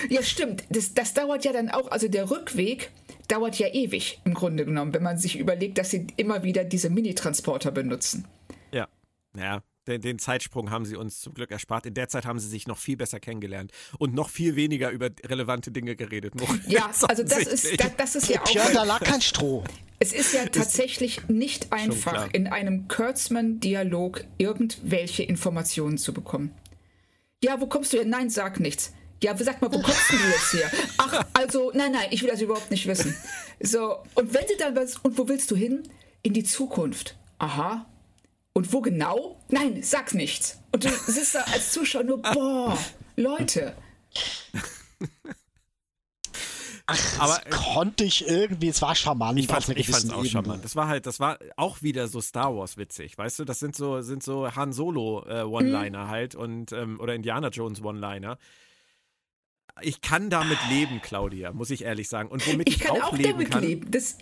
ja, stimmt. Das, das dauert ja dann auch, also der Rückweg dauert ja ewig im Grunde genommen, wenn man sich überlegt, dass sie immer wieder diese Mini-Transporter benutzen. Ja, ja. Den, den, Zeitsprung haben sie uns zum Glück erspart. In der Zeit haben sie sich noch viel besser kennengelernt und noch viel weniger über relevante Dinge geredet. Ja, also das ist, das, das ist ja auch. Ja, da lag kein Stroh. Es ist ja tatsächlich nicht einfach, in einem Kurtzman-Dialog irgendwelche Informationen zu bekommen. Ja, wo kommst du her? Nein, sag nichts. Ja, sag mal, wo kommst du jetzt her? Ach, also, nein, nein, ich will das überhaupt nicht wissen. So, und wenn sie dann was, und wo willst du hin? In die Zukunft. Aha. Und wo genau? Nein, sag's nichts. Und du sitzt da als Zuschauer nur, boah, Leute. Ach, aber das konnte ich irgendwie, es war charmant. Ich fand es auch charmant. Das war halt, das war auch wieder so Star Wars witzig, weißt du? Das sind so, sind so Han Solo äh, One-Liner mhm. halt und ähm, oder Indiana Jones One-Liner ich kann damit leben, Claudia, muss ich ehrlich sagen. Und womit ich, ich auch, auch, leben kann, leben. Das,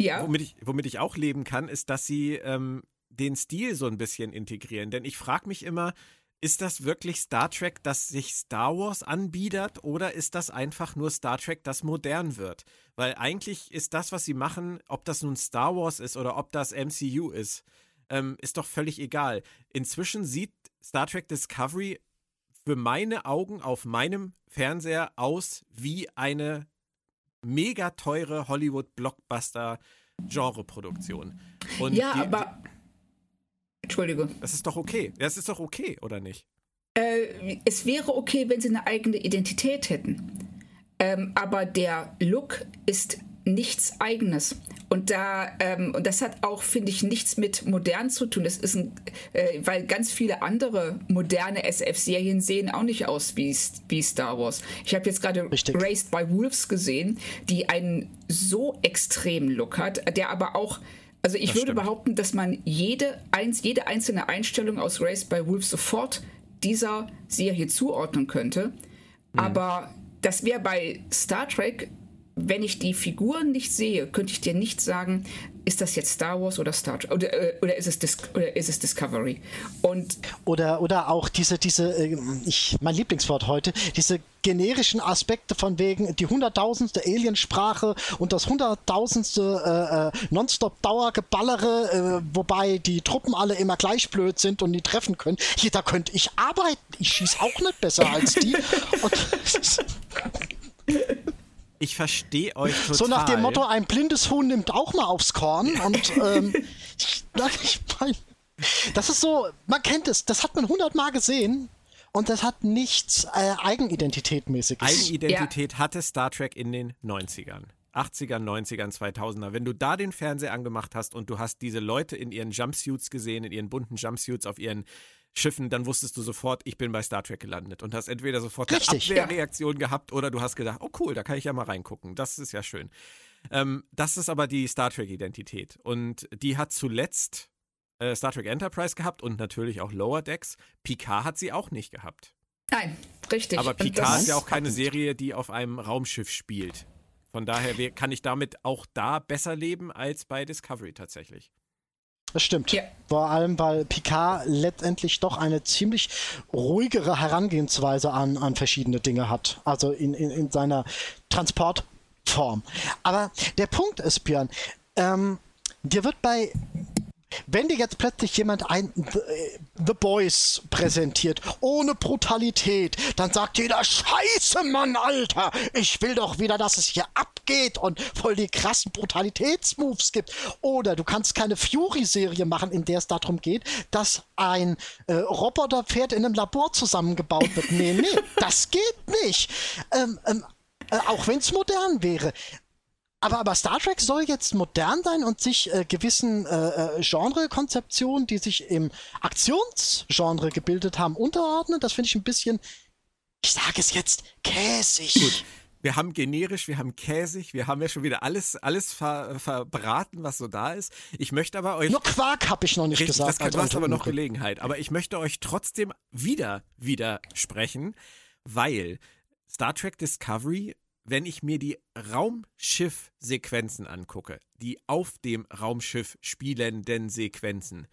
ja. womit, ich, womit ich auch leben kann, ist, dass sie ähm, den Stil so ein bisschen integrieren. Denn ich frage mich immer, ist das wirklich Star Trek, das sich Star Wars anbietet oder ist das einfach nur Star Trek, das modern wird? Weil eigentlich ist das, was sie machen, ob das nun Star Wars ist oder ob das MCU ist, ähm, ist doch völlig egal. Inzwischen sieht Star Trek Discovery für meine Augen auf meinem Fernseher aus wie eine mega teure Hollywood-Blockbuster-Genreproduktion. Ja, aber Entschuldige. Das ist doch okay. Das ist doch okay, oder nicht? Äh, es wäre okay, wenn sie eine eigene Identität hätten. Ähm, aber der Look ist nichts Eigenes. Und da, ähm, und das hat auch, finde ich, nichts mit modern zu tun. Das ist ein, äh, weil ganz viele andere moderne SF-Serien sehen auch nicht aus wie, wie Star Wars. Ich habe jetzt gerade Raised by Wolves gesehen, die einen so extremen Look hat, der aber auch also ich das würde stimmt. behaupten, dass man jede, eins, jede einzelne Einstellung aus Race by Wolves sofort dieser Serie zuordnen könnte. Mhm. Aber das wäre bei Star Trek, wenn ich die Figuren nicht sehe, könnte ich dir nicht sagen, ist das jetzt Star Wars oder Star Trek oder, äh, oder, ist, es Dis oder ist es Discovery? Und oder, oder auch diese, diese äh, ich, mein Lieblingswort heute, diese generischen Aspekte von wegen die hunderttausendste Aliensprache und das hunderttausendste äh, äh, Nonstop-Dauergeballere, äh, wobei die Truppen alle immer gleich blöd sind und nie treffen können. Hier, da könnte ich arbeiten. Ich schieße auch nicht besser als die. ich verstehe euch total. So nach dem Motto, ein blindes Huhn nimmt auch mal aufs Korn. Und ähm, ich, ich mein, das ist so, man kennt es, das hat man hundertmal gesehen. Und das hat nichts äh, Eigenidentität-mäßiges. Eigenidentität ja. hatte Star Trek in den 90ern. 80ern, 90ern, 2000er. Wenn du da den Fernseher angemacht hast und du hast diese Leute in ihren Jumpsuits gesehen, in ihren bunten Jumpsuits auf ihren Schiffen, dann wusstest du sofort, ich bin bei Star Trek gelandet und hast entweder sofort eine Abwehrreaktion ja. gehabt oder du hast gedacht, oh cool, da kann ich ja mal reingucken. Das ist ja schön. Ähm, das ist aber die Star Trek-Identität und die hat zuletzt äh, Star Trek Enterprise gehabt und natürlich auch Lower Decks. Picard hat sie auch nicht gehabt. Nein, richtig. Aber Picard ist ja auch keine Serie, die auf einem Raumschiff spielt. Von daher kann ich damit auch da besser leben als bei Discovery tatsächlich. Das stimmt. Ja. Vor allem, weil Picard letztendlich doch eine ziemlich ruhigere Herangehensweise an, an verschiedene Dinge hat. Also in, in, in seiner Transportform. Aber der Punkt ist, Björn, ähm, dir wird bei wenn dir jetzt plötzlich jemand ein The Boys präsentiert, ohne Brutalität, dann sagt jeder, scheiße Mann, Alter, ich will doch wieder, dass es hier abgeht und voll die krassen Brutalitätsmoves gibt. Oder du kannst keine Fury-Serie machen, in der es darum geht, dass ein äh, Roboterpferd in einem Labor zusammengebaut wird. Nee, nee, das geht nicht. Ähm, ähm, äh, auch wenn es modern wäre. Aber, aber Star Trek soll jetzt modern sein und sich äh, gewissen äh, äh, Genre-Konzeptionen, die sich im Aktionsgenre gebildet haben, unterordnen. Das finde ich ein bisschen, ich sage es jetzt, käsig. Gut. Wir haben generisch, wir haben käsig, wir haben ja schon wieder alles, alles ver, verbraten, was so da ist. Ich möchte aber euch. Nur Quark habe ich noch nicht richtig, gesagt. Das kann, du hast aber noch Gelegenheit. Aber ich möchte euch trotzdem wieder widersprechen, weil Star Trek Discovery wenn ich mir die Raumschiff-Sequenzen angucke, die auf dem Raumschiff spielenden Sequenzen,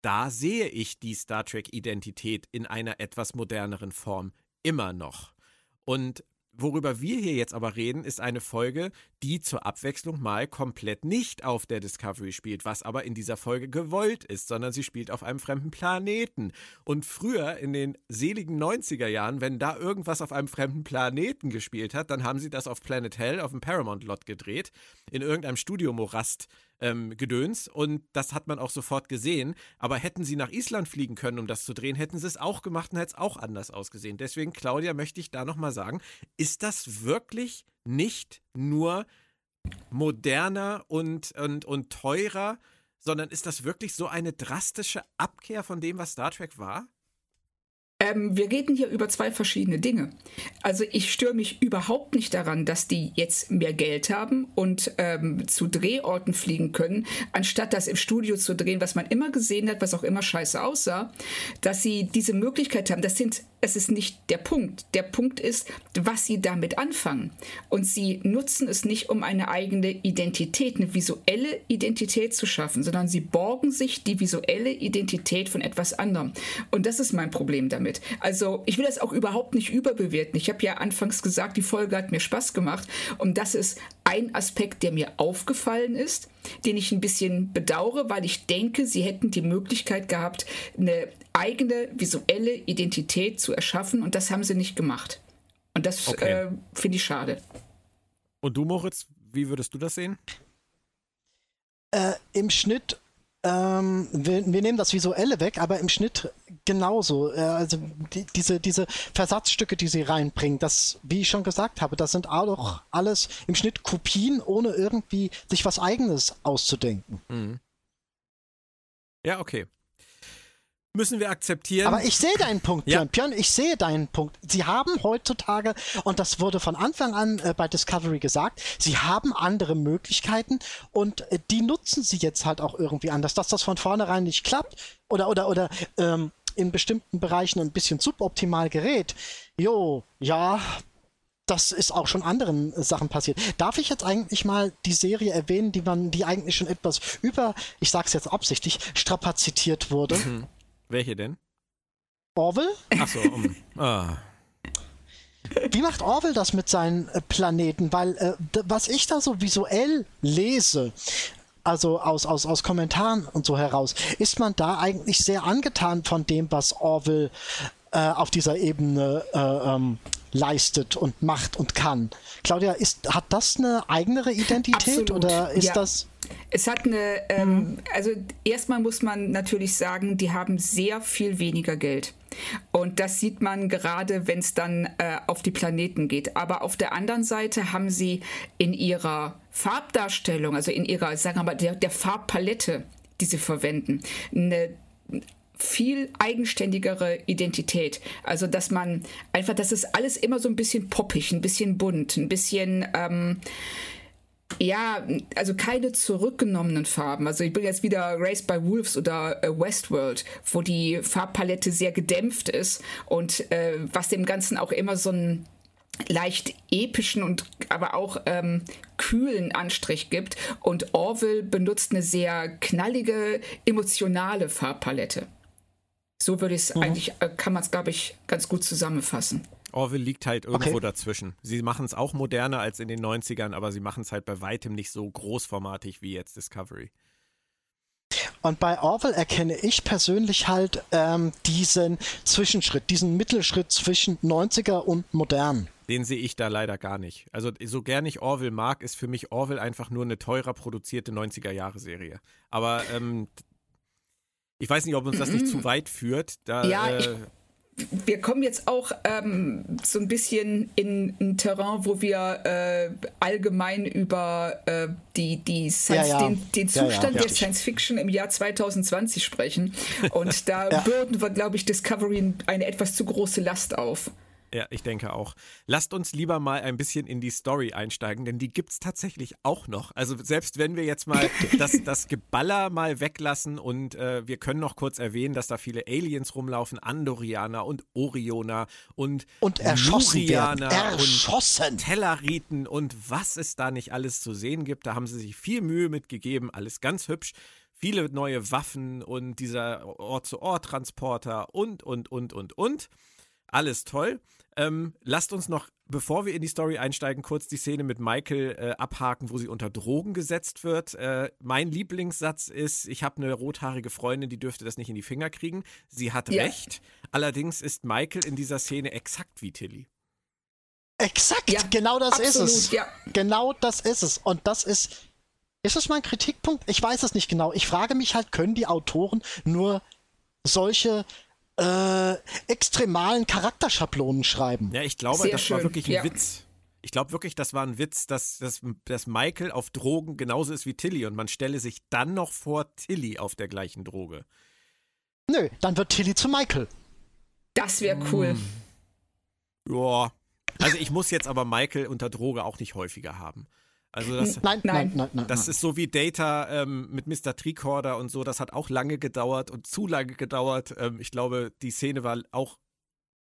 da sehe ich die Star Trek-Identität in einer etwas moderneren Form immer noch. Und Worüber wir hier jetzt aber reden, ist eine Folge, die zur Abwechslung mal komplett nicht auf der Discovery spielt, was aber in dieser Folge gewollt ist, sondern sie spielt auf einem fremden Planeten. Und früher, in den seligen 90er Jahren, wenn da irgendwas auf einem fremden Planeten gespielt hat, dann haben sie das auf Planet Hell auf dem Paramount-Lot gedreht, in irgendeinem Studiomorast ähm, Gedöns und das hat man auch sofort gesehen. Aber hätten sie nach Island fliegen können, um das zu drehen, hätten sie es auch gemacht und hätte es auch anders ausgesehen. Deswegen, Claudia, möchte ich da nochmal sagen, ist das wirklich nicht nur moderner und, und, und teurer, sondern ist das wirklich so eine drastische Abkehr von dem, was Star Trek war? Ähm, wir reden hier über zwei verschiedene Dinge. Also ich störe mich überhaupt nicht daran, dass die jetzt mehr Geld haben und ähm, zu Drehorten fliegen können, anstatt das im Studio zu drehen, was man immer gesehen hat, was auch immer scheiße aussah, dass sie diese Möglichkeit haben. Das sind es ist nicht der Punkt. Der Punkt ist, was sie damit anfangen. Und sie nutzen es nicht, um eine eigene Identität, eine visuelle Identität zu schaffen, sondern sie borgen sich die visuelle Identität von etwas anderem. Und das ist mein Problem damit. Also ich will das auch überhaupt nicht überbewerten. Ich habe ja anfangs gesagt, die Folge hat mir Spaß gemacht. Und das ist ein Aspekt, der mir aufgefallen ist, den ich ein bisschen bedauere, weil ich denke, sie hätten die Möglichkeit gehabt, eine eigene visuelle Identität zu erschaffen und das haben sie nicht gemacht. Und das okay. äh, finde ich schade. Und du, Moritz, wie würdest du das sehen? Äh, Im Schnitt, ähm, wir, wir, nehmen das Visuelle weg, aber im Schnitt genauso. Äh, also die, diese, diese Versatzstücke, die sie reinbringen, das, wie ich schon gesagt habe, das sind auch alles im Schnitt Kopien, ohne irgendwie sich was Eigenes auszudenken. Mhm. Ja, okay müssen wir akzeptieren. Aber ich sehe deinen Punkt, Björn. Ja. Björn, ich sehe deinen Punkt. Sie haben heutzutage, und das wurde von Anfang an äh, bei Discovery gesagt, sie haben andere Möglichkeiten und äh, die nutzen sie jetzt halt auch irgendwie anders. Dass das von vornherein nicht klappt oder, oder, oder ähm, in bestimmten Bereichen ein bisschen suboptimal gerät, jo, ja, das ist auch schon anderen äh, Sachen passiert. Darf ich jetzt eigentlich mal die Serie erwähnen, die man, die eigentlich schon etwas über, ich sag's jetzt absichtlich, strapazitiert wurde? Mhm. Welche denn? Orwell? Achso, um. Ah. Wie macht Orwell das mit seinen äh, Planeten? Weil äh, was ich da so visuell lese, also aus, aus, aus Kommentaren und so heraus, ist man da eigentlich sehr angetan von dem, was Orwell äh, auf dieser Ebene äh, ähm, leistet und macht und kann. Claudia, ist, hat das eine eigenere Identität Absolut. oder ist ja. das es hat eine, ähm, mhm. also erstmal muss man natürlich sagen, die haben sehr viel weniger Geld. Und das sieht man gerade, wenn es dann äh, auf die Planeten geht. Aber auf der anderen Seite haben sie in ihrer Farbdarstellung, also in ihrer, sagen wir mal, der, der Farbpalette, die sie verwenden, eine viel eigenständigere Identität. Also, dass man einfach, das ist alles immer so ein bisschen poppig, ein bisschen bunt, ein bisschen, ähm, ja, also keine zurückgenommenen Farben. Also ich bin jetzt wieder Race by Wolves oder äh, Westworld, wo die Farbpalette sehr gedämpft ist und äh, was dem Ganzen auch immer so einen leicht epischen und aber auch ähm, kühlen Anstrich gibt. Und Orville benutzt eine sehr knallige, emotionale Farbpalette. So würde ich es mhm. eigentlich, äh, kann man es, glaube ich, ganz gut zusammenfassen. Orville liegt halt irgendwo okay. dazwischen. Sie machen es auch moderner als in den 90ern, aber sie machen es halt bei weitem nicht so großformatig wie jetzt Discovery. Und bei Orwell erkenne ich persönlich halt ähm, diesen Zwischenschritt, diesen Mittelschritt zwischen 90er und modern. Den sehe ich da leider gar nicht. Also so gern ich Orwell mag, ist für mich Orwell einfach nur eine teurer produzierte 90er-Jahre-Serie. Aber ähm, ich weiß nicht, ob uns das nicht zu weit führt. Da, ja, äh, ich wir kommen jetzt auch ähm, so ein bisschen in ein Terrain, wo wir äh, allgemein über äh, die, die Science, ja, ja. Den, den, Zustand ja, der Science Fiction im Jahr 2020 sprechen. Und da bürden wir, glaube ich, Discovery eine etwas zu große Last auf. Ja, ich denke auch. Lasst uns lieber mal ein bisschen in die Story einsteigen, denn die gibt es tatsächlich auch noch. Also selbst wenn wir jetzt mal das, das Geballer mal weglassen und äh, wir können noch kurz erwähnen, dass da viele Aliens rumlaufen, Andorianer und Orioner und, und erschossen werden. Erschossen. und Telleriten und was es da nicht alles zu sehen gibt. Da haben sie sich viel Mühe mitgegeben, alles ganz hübsch viele neue Waffen und dieser Ort-zu-Ort-Transporter und, und, und, und, und. Alles toll. Ähm, lasst uns noch, bevor wir in die Story einsteigen, kurz die Szene mit Michael äh, abhaken, wo sie unter Drogen gesetzt wird. Äh, mein Lieblingssatz ist, ich habe eine rothaarige Freundin, die dürfte das nicht in die Finger kriegen. Sie hat ja. recht. Allerdings ist Michael in dieser Szene exakt wie Tilly. Exakt, ja, genau das absolut, ist es. Ja. Genau das ist es. Und das ist, ist es mein Kritikpunkt? Ich weiß es nicht genau. Ich frage mich halt, können die Autoren nur solche äh, extremalen Charakterschablonen schreiben. Ja, ich glaube, Sehr das schön. war wirklich ein ja. Witz. Ich glaube wirklich, das war ein Witz, dass, dass, dass Michael auf Drogen genauso ist wie Tilly und man stelle sich dann noch vor Tilly auf der gleichen Droge. Nö, dann wird Tilly zu Michael. Das wäre cool. Hm. Ja. Also ich muss jetzt aber Michael unter Droge auch nicht häufiger haben. Also das, nein, nein, nein, nein, Das ist so wie Data ähm, mit Mr. Tricorder und so. Das hat auch lange gedauert und zu lange gedauert. Ähm, ich glaube, die Szene war auch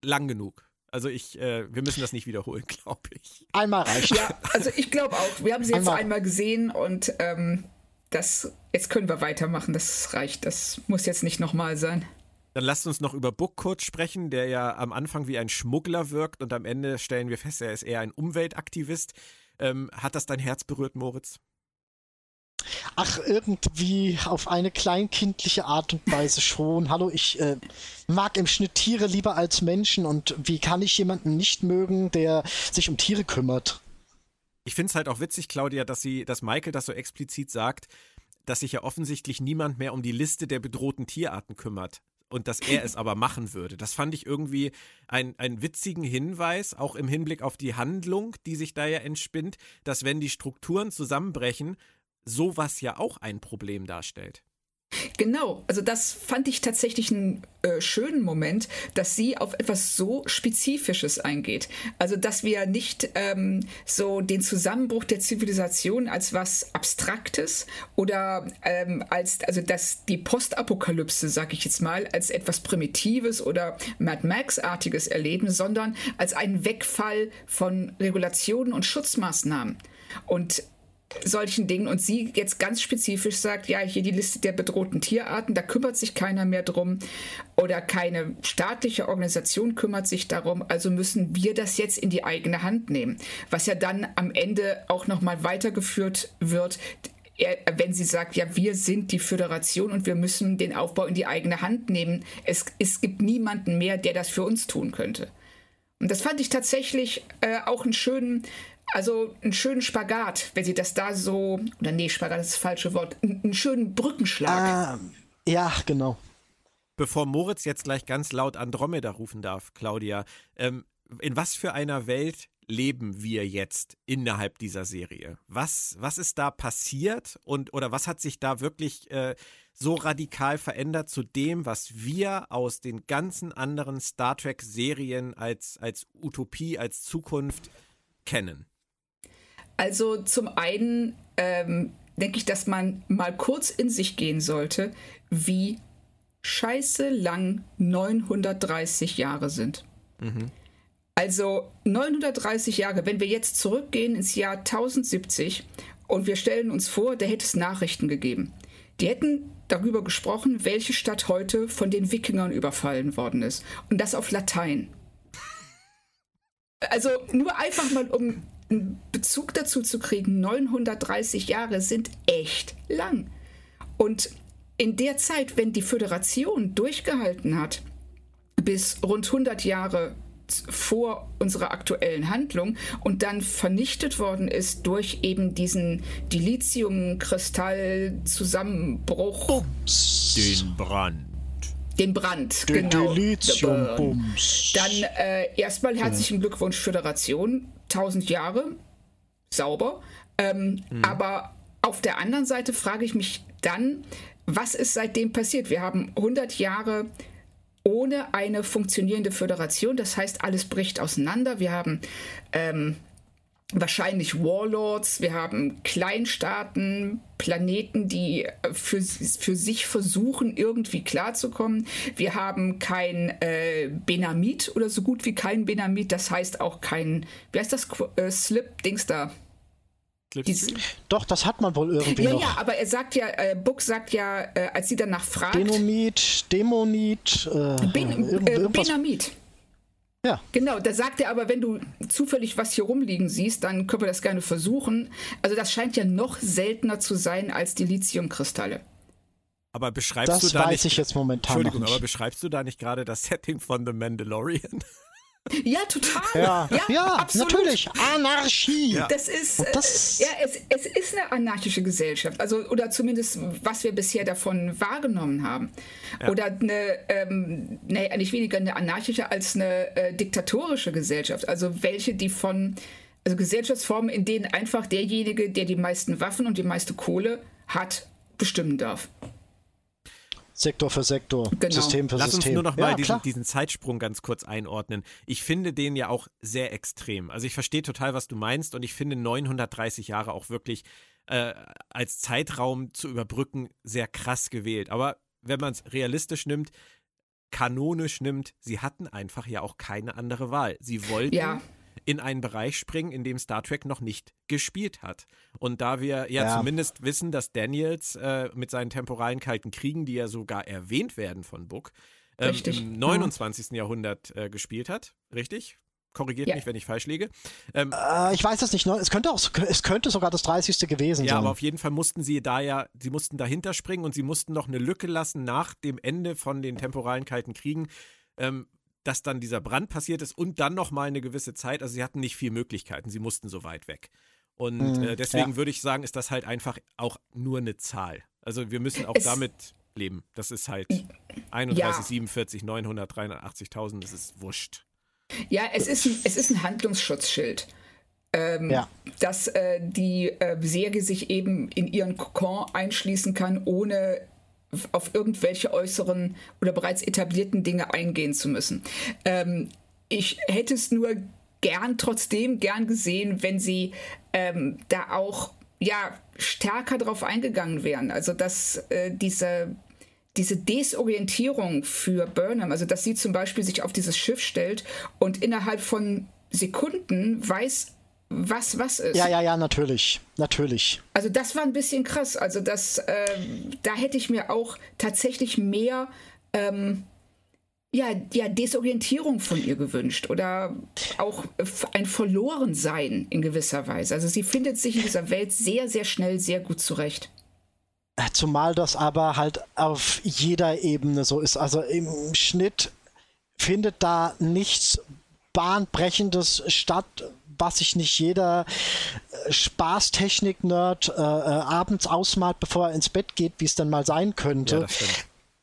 lang genug. Also ich, äh, wir müssen das nicht wiederholen, glaube ich. Einmal reicht. Ja, also ich glaube auch. Wir haben sie jetzt einmal, einmal gesehen und ähm, das, jetzt können wir weitermachen. Das reicht. Das muss jetzt nicht nochmal sein. Dann lasst uns noch über Book kurz sprechen, der ja am Anfang wie ein Schmuggler wirkt und am Ende stellen wir fest, er ist eher ein Umweltaktivist. Ähm, hat das dein Herz berührt, Moritz? Ach, irgendwie auf eine kleinkindliche Art und Weise schon. Hallo, ich äh, mag im Schnitt Tiere lieber als Menschen und wie kann ich jemanden nicht mögen, der sich um Tiere kümmert? Ich finde es halt auch witzig, Claudia, dass sie, dass Michael das so explizit sagt, dass sich ja offensichtlich niemand mehr um die Liste der bedrohten Tierarten kümmert und dass er es aber machen würde. Das fand ich irgendwie einen witzigen Hinweis, auch im Hinblick auf die Handlung, die sich da ja entspinnt, dass wenn die Strukturen zusammenbrechen, sowas ja auch ein Problem darstellt. Genau, also das fand ich tatsächlich einen äh, schönen Moment, dass sie auf etwas so Spezifisches eingeht. Also dass wir nicht ähm, so den Zusammenbruch der Zivilisation als was Abstraktes oder ähm, als, also dass die Postapokalypse, sag ich jetzt mal, als etwas Primitives oder Mad Max-artiges erleben, sondern als einen Wegfall von Regulationen und Schutzmaßnahmen. Und solchen Dingen und sie jetzt ganz spezifisch sagt, ja, hier die Liste der bedrohten Tierarten, da kümmert sich keiner mehr drum oder keine staatliche Organisation kümmert sich darum, also müssen wir das jetzt in die eigene Hand nehmen, was ja dann am Ende auch noch mal weitergeführt wird, wenn sie sagt, ja, wir sind die Föderation und wir müssen den Aufbau in die eigene Hand nehmen. Es, es gibt niemanden mehr, der das für uns tun könnte. Und das fand ich tatsächlich äh, auch einen schönen also einen schönen Spagat, wenn sie das da so, oder nee, Spagat ist das falsche Wort, einen schönen Brückenschlag. Äh, ja, genau. Bevor Moritz jetzt gleich ganz laut Andromeda rufen darf, Claudia, ähm, in was für einer Welt leben wir jetzt innerhalb dieser Serie? Was, was ist da passiert und oder was hat sich da wirklich äh, so radikal verändert zu dem, was wir aus den ganzen anderen Star Trek-Serien als, als Utopie, als Zukunft kennen? Also zum einen ähm, denke ich, dass man mal kurz in sich gehen sollte, wie scheiße lang 930 Jahre sind. Mhm. Also 930 Jahre, wenn wir jetzt zurückgehen ins Jahr 1070 und wir stellen uns vor, da hätte es Nachrichten gegeben. Die hätten darüber gesprochen, welche Stadt heute von den Wikingern überfallen worden ist. Und das auf Latein. Also nur einfach mal, um Bezug dazu zu kriegen, 930 Jahre sind echt lang. Und in der Zeit, wenn die Föderation durchgehalten hat, bis rund 100 Jahre vor unserer aktuellen Handlung und dann vernichtet worden ist durch eben diesen Dilithium-Kristall-Zusammenbruch. Den Brand. Den Brand, Den genau. Dilithium-Bums. Dann äh, erstmal herzlichen Glückwunsch Föderation. 1000 Jahre, sauber. Ähm, mhm. Aber auf der anderen Seite frage ich mich dann, was ist seitdem passiert? Wir haben 100 Jahre ohne eine funktionierende Föderation. Das heißt, alles bricht auseinander. Wir haben ähm, wahrscheinlich Warlords, wir haben Kleinstaaten, Planeten, die äh, für, für sich versuchen, irgendwie klarzukommen. Wir haben kein äh, Benamit oder so gut wie kein Benamit, das heißt auch kein, wie heißt das, äh, Slip-Dings da? Doch, das hat man wohl irgendwie ja, noch. Ja, aber er sagt ja, äh, Book sagt ja, äh, als sie danach fragt. Denomit, Dämonit, äh, ben, äh, Benamit. Ja. Genau, da sagt er aber, wenn du zufällig was hier rumliegen siehst, dann können wir das gerne versuchen. Also das scheint ja noch seltener zu sein als die Lithiumkristalle. Aber beschreibst das du da weiß nicht, ich jetzt momentan Entschuldigung, aber beschreibst du da nicht gerade das Setting von The Mandalorian? Ja, total. Ja, ja, ja natürlich. Anarchie. Ja. Das ist, das äh, ja, es, es ist eine anarchische Gesellschaft. Also, oder zumindest, was wir bisher davon wahrgenommen haben. Ja. Oder eine, ähm, nee, eigentlich weniger eine anarchische als eine äh, diktatorische Gesellschaft. Also, welche, die von, also Gesellschaftsformen, in denen einfach derjenige, der die meisten Waffen und die meiste Kohle hat, bestimmen darf. Sektor für Sektor, genau. System für Lass System. Lass uns nur noch mal ja, diesen, diesen, Zeitsprung ganz kurz einordnen. Ich finde den ja auch sehr extrem. Also ich verstehe total, was du meinst und ich finde 930 Jahre auch wirklich äh, als Zeitraum zu überbrücken sehr krass gewählt. Aber wenn man es realistisch nimmt, kanonisch nimmt, sie hatten einfach ja auch keine andere Wahl. Sie wollten ja. In einen Bereich springen, in dem Star Trek noch nicht gespielt hat. Und da wir ja, ja. zumindest wissen, dass Daniels äh, mit seinen temporalen kalten Kriegen, die ja sogar erwähnt werden von Book, ähm, im 29. Ja. Jahrhundert äh, gespielt hat, richtig? Korrigiert ja. mich, wenn ich falsch liege. Ähm, äh, ich weiß es nicht. Es könnte auch, es könnte sogar das 30. gewesen ja, sein. Ja, aber auf jeden Fall mussten sie da ja, sie mussten dahinter springen und sie mussten noch eine Lücke lassen nach dem Ende von den temporalen Kalten Kriegen, ähm, dass dann dieser Brand passiert ist und dann noch mal eine gewisse Zeit. Also sie hatten nicht viel Möglichkeiten. Sie mussten so weit weg. Und mhm, äh, deswegen ja. würde ich sagen, ist das halt einfach auch nur eine Zahl. Also wir müssen auch es damit leben. Das ist halt 31, ja. 47, 900, 380.000. Das ist wurscht. Ja, es ist ein, es ist ein Handlungsschutzschild. Ähm, ja. Dass äh, die äh, Serie sich eben in ihren Kokon einschließen kann, ohne auf irgendwelche äußeren oder bereits etablierten Dinge eingehen zu müssen. Ähm, ich hätte es nur gern, trotzdem gern gesehen, wenn sie ähm, da auch ja stärker drauf eingegangen wären. Also dass äh, diese diese Desorientierung für Burnham, also dass sie zum Beispiel sich auf dieses Schiff stellt und innerhalb von Sekunden weiß, was was ist. Ja, ja, ja, natürlich, natürlich. Also das war ein bisschen krass. Also das, äh, da hätte ich mir auch tatsächlich mehr ähm, ja, ja, Desorientierung von ihr gewünscht oder auch ein Verlorensein in gewisser Weise. Also sie findet sich in dieser Welt sehr, sehr schnell, sehr gut zurecht. Zumal das aber halt auf jeder Ebene so ist. Also im Schnitt findet da nichts Bahnbrechendes statt, was sich nicht jeder äh, Spaßtechnik-Nerd äh, äh, abends ausmalt, bevor er ins Bett geht, wie es dann mal sein könnte.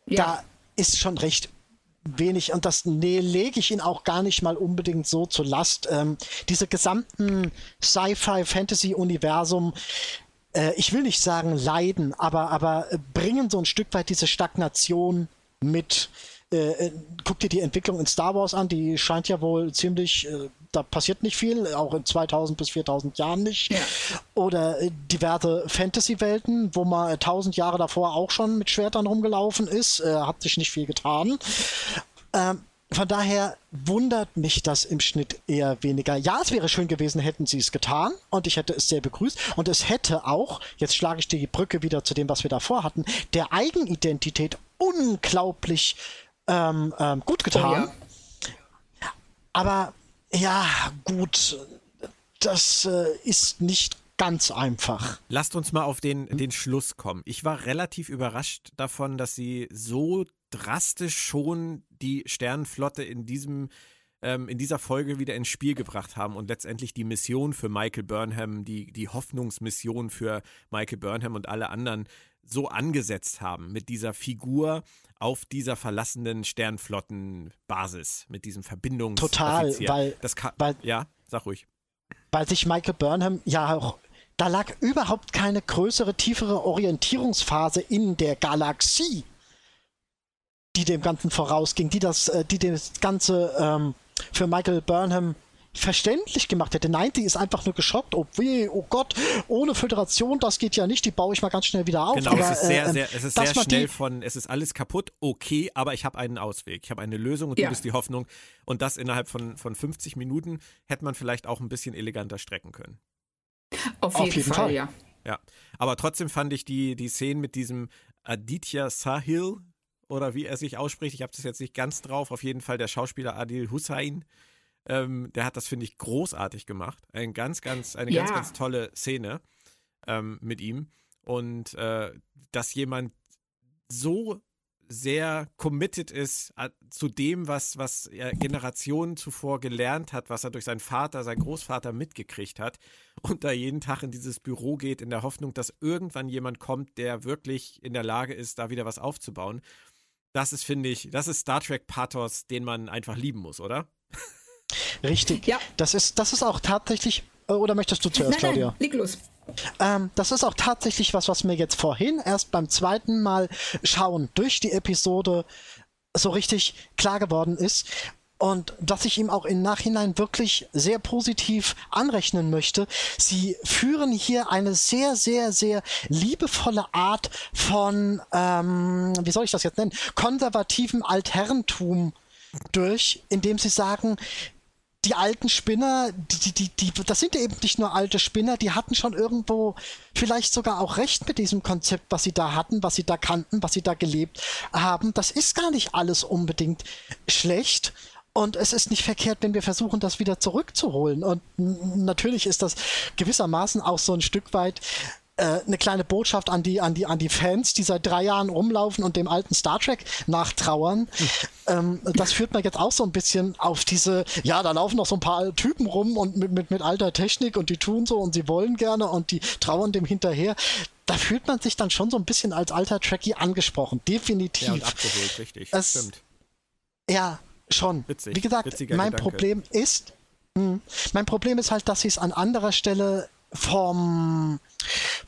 Ja, da ist schon recht wenig und das nee, lege ich ihn auch gar nicht mal unbedingt so zur Last. Ähm, diese gesamten Sci-Fi-Fantasy-Universum äh, ich will nicht sagen leiden, aber, aber bringen so ein Stück weit diese Stagnation mit. Äh, äh, guck dir die Entwicklung in Star Wars an, die scheint ja wohl ziemlich, äh, da passiert nicht viel, auch in 2000 bis 4000 Jahren nicht. Ja. Oder äh, diverse Fantasy-Welten, wo man 1000 Jahre davor auch schon mit Schwertern rumgelaufen ist, äh, hat sich nicht viel getan. Ähm, von daher wundert mich das im Schnitt eher weniger. Ja, es wäre schön gewesen, hätten sie es getan und ich hätte es sehr begrüßt. Und es hätte auch, jetzt schlage ich die Brücke wieder zu dem, was wir davor hatten, der Eigenidentität unglaublich ähm, ähm, gut getan. Oh, ja. Aber ja, gut, das äh, ist nicht ganz einfach. Lasst uns mal auf den, den Schluss kommen. Ich war relativ überrascht davon, dass sie so drastisch schon die Sternenflotte in diesem ähm, in dieser Folge wieder ins Spiel gebracht haben und letztendlich die Mission für Michael Burnham, die, die Hoffnungsmission für Michael Burnham und alle anderen so angesetzt haben mit dieser Figur auf dieser verlassenen Sternflottenbasis, mit diesem Verbindungs Total, weil, kann, weil ja, sag ruhig. Weil sich Michael Burnham ja auch da lag überhaupt keine größere, tiefere Orientierungsphase in der Galaxie die dem Ganzen vorausging, die das, äh, die das Ganze ähm, für Michael Burnham verständlich gemacht hätte. Nein, die ist einfach nur geschockt. Oh weh, oh Gott, ohne Föderation, das geht ja nicht, die baue ich mal ganz schnell wieder auf. Genau, aber, es ist sehr, äh, sehr, es ist sehr schnell von, es ist alles kaputt, okay, aber ich habe einen Ausweg. Ich habe eine Lösung und ja. du bist die Hoffnung. Und das innerhalb von, von 50 Minuten hätte man vielleicht auch ein bisschen eleganter strecken können. Auf jeden, Auf jeden Fall, Fall, ja. Ja, aber trotzdem fand ich die, die Szenen mit diesem Aditya Sahil, oder wie er sich ausspricht. Ich habe das jetzt nicht ganz drauf. Auf jeden Fall der Schauspieler Adil Hussein. Ähm, der hat das, finde ich, großartig gemacht. Ein ganz, ganz, eine ja. ganz, ganz tolle Szene ähm, mit ihm. Und äh, dass jemand so sehr committed ist äh, zu dem, was, was er Generationen zuvor gelernt hat, was er durch seinen Vater, seinen Großvater mitgekriegt hat und da jeden Tag in dieses Büro geht, in der Hoffnung, dass irgendwann jemand kommt, der wirklich in der Lage ist, da wieder was aufzubauen. Das ist, finde ich, das ist Star Trek Pathos, den man einfach lieben muss, oder? Richtig. Ja. Das ist, das ist auch tatsächlich, äh, oder möchtest du zuerst, nein, Claudia? Nein, leg los. Ähm, das ist auch tatsächlich was, was mir jetzt vorhin erst beim zweiten Mal schauen durch die Episode so richtig klar geworden ist. und dass ich ihm auch im Nachhinein wirklich sehr positiv anrechnen möchte. Sie führen hier eine sehr, sehr, sehr liebevolle Art von, ähm, wie soll ich das jetzt nennen, konservativem Altherrentum durch, indem sie sagen, die alten Spinner, die, die, die, das sind eben nicht nur alte Spinner, die hatten schon irgendwo vielleicht sogar auch recht mit diesem Konzept, was sie da hatten, was sie da kannten, was sie da gelebt haben. Das ist gar nicht alles unbedingt schlecht. Und es ist nicht verkehrt, wenn wir versuchen, das wieder zurückzuholen. Und natürlich ist das gewissermaßen auch so ein Stück weit äh, eine kleine Botschaft an die, an, die, an die Fans, die seit drei Jahren rumlaufen und dem alten Star Trek nachtrauern. ähm, das führt mir jetzt auch so ein bisschen auf diese, ja, da laufen noch so ein paar Typen rum und mit, mit, mit alter Technik und die tun so und sie wollen gerne und die trauern dem hinterher da fühlt man sich dann schon so ein bisschen als alter Trekkie angesprochen. Definitiv. Ja, und abgeholt, richtig. Es, Stimmt. Ja, Schon. Witzig, Wie gesagt, mein Gedanke. Problem ist, mh, hm, mein Problem ist halt, dass sie es an anderer Stelle vom,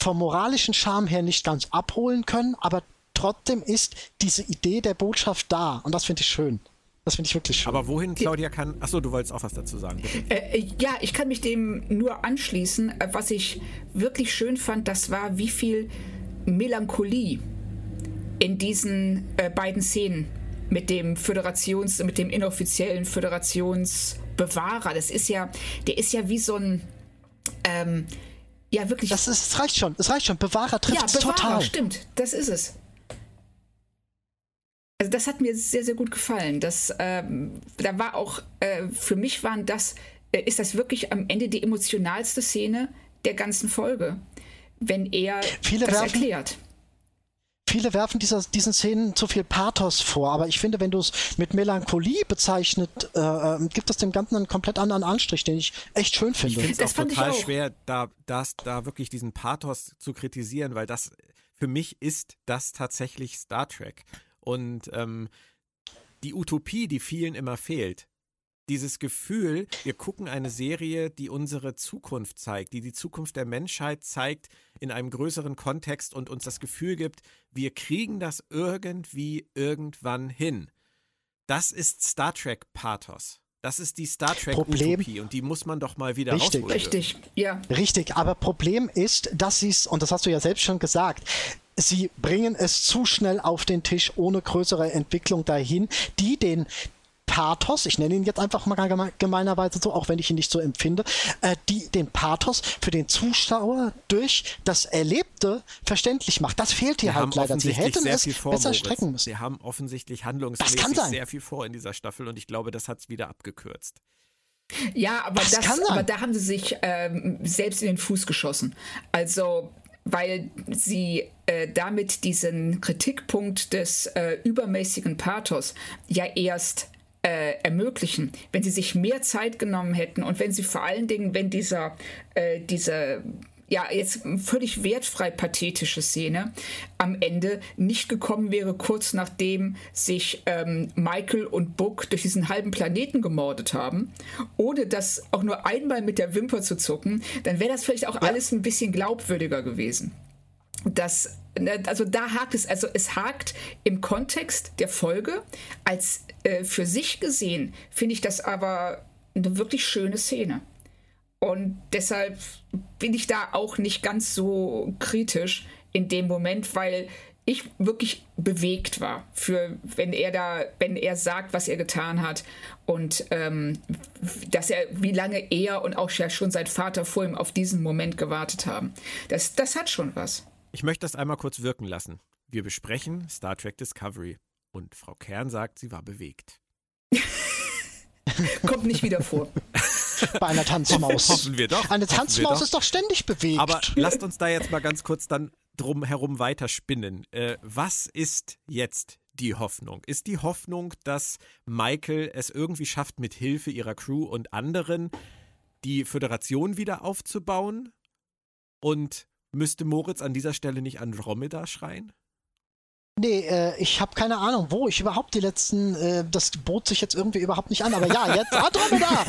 vom moralischen Charme her nicht ganz abholen können, aber trotzdem ist diese Idee der Botschaft da und das finde ich schön. Das finde ich wirklich schön. Aber wohin, Claudia, kann. Achso, du wolltest auch was dazu sagen. Äh, äh, ja, ich kann mich dem nur anschließen. Äh, was ich wirklich schön fand, das war, wie viel Melancholie in diesen äh, beiden Szenen mit dem Föderations, mit dem inoffiziellen Föderationsbewahrer. Das ist ja, der ist ja wie so ein, ähm, ja wirklich. Das ist, es reicht schon, es reicht schon. Bewahrer trifft ja, Bewahrer, total. stimmt, das ist es. Also das hat mir sehr, sehr gut gefallen. Das, ähm, da war auch, äh, für mich waren das, äh, ist das wirklich am Ende die emotionalste Szene der ganzen Folge, wenn er Viele das werfen, erklärt viele werfen dieser, diesen Szenen zu viel Pathos vor, aber ich finde, wenn du es mit Melancholie bezeichnet, äh, äh, gibt es dem Ganzen einen komplett anderen Anstrich, den ich echt schön finde. Ich finde es auch total auch. schwer, da, das, da wirklich diesen Pathos zu kritisieren, weil das für mich ist das tatsächlich Star Trek. Und ähm, die Utopie, die vielen immer fehlt, dieses Gefühl, wir gucken eine Serie, die unsere Zukunft zeigt, die die Zukunft der Menschheit zeigt in einem größeren Kontext und uns das Gefühl gibt, wir kriegen das irgendwie irgendwann hin. Das ist Star Trek Pathos. Das ist die Star Trek Problem, Utopie und die muss man doch mal wieder richtig, rausholen. Richtig, ja. Richtig, aber Problem ist, dass sie es, und das hast du ja selbst schon gesagt, sie bringen es zu schnell auf den Tisch ohne größere Entwicklung dahin, die den Pathos, ich nenne ihn jetzt einfach mal gemeinerweise so, auch wenn ich ihn nicht so empfinde, äh, die den Pathos für den Zuschauer durch das Erlebte verständlich macht. Das fehlt hier halt leider. Sie hätten es vor, besser Moritz. strecken müssen. Sie haben offensichtlich handlungsmäßig sehr viel vor in dieser Staffel und ich glaube, das hat es wieder abgekürzt. Ja, aber, das, das aber da haben sie sich ähm, selbst in den Fuß geschossen. Also weil sie äh, damit diesen Kritikpunkt des äh, übermäßigen Pathos ja erst äh, ermöglichen, wenn sie sich mehr Zeit genommen hätten und wenn sie vor allen Dingen, wenn dieser, äh, diese ja, jetzt völlig wertfrei pathetische Szene am Ende nicht gekommen wäre, kurz nachdem sich ähm, Michael und Book durch diesen halben Planeten gemordet haben, ohne das auch nur einmal mit der Wimper zu zucken, dann wäre das vielleicht auch ja. alles ein bisschen glaubwürdiger gewesen. Das Ne, also da hakt es, also es hakt im Kontext der Folge. Als äh, für sich gesehen finde ich das aber eine wirklich schöne Szene. Und deshalb bin ich da auch nicht ganz so kritisch in dem Moment, weil ich wirklich bewegt war für wenn er da wenn er sagt was er getan hat und ähm, dass er wie lange er und auch ja schon sein Vater vor ihm auf diesen Moment gewartet haben das das hat schon was ich möchte das einmal kurz wirken lassen. Wir besprechen Star Trek Discovery und Frau Kern sagt, sie war bewegt. Kommt nicht wieder vor. Bei einer Tanzmaus. Hoffen wir doch. Eine Tanzmaus ist doch ständig bewegt. Aber lasst uns da jetzt mal ganz kurz dann drum herum weiterspinnen. Äh, was ist jetzt die Hoffnung? Ist die Hoffnung, dass Michael es irgendwie schafft, mit Hilfe ihrer Crew und anderen die Föderation wieder aufzubauen? Und Müsste Moritz an dieser Stelle nicht Andromeda schreien? Nee, äh, ich habe keine Ahnung, wo ich überhaupt die letzten, äh, das bot sich jetzt irgendwie überhaupt nicht an, aber ja, jetzt Andromeda!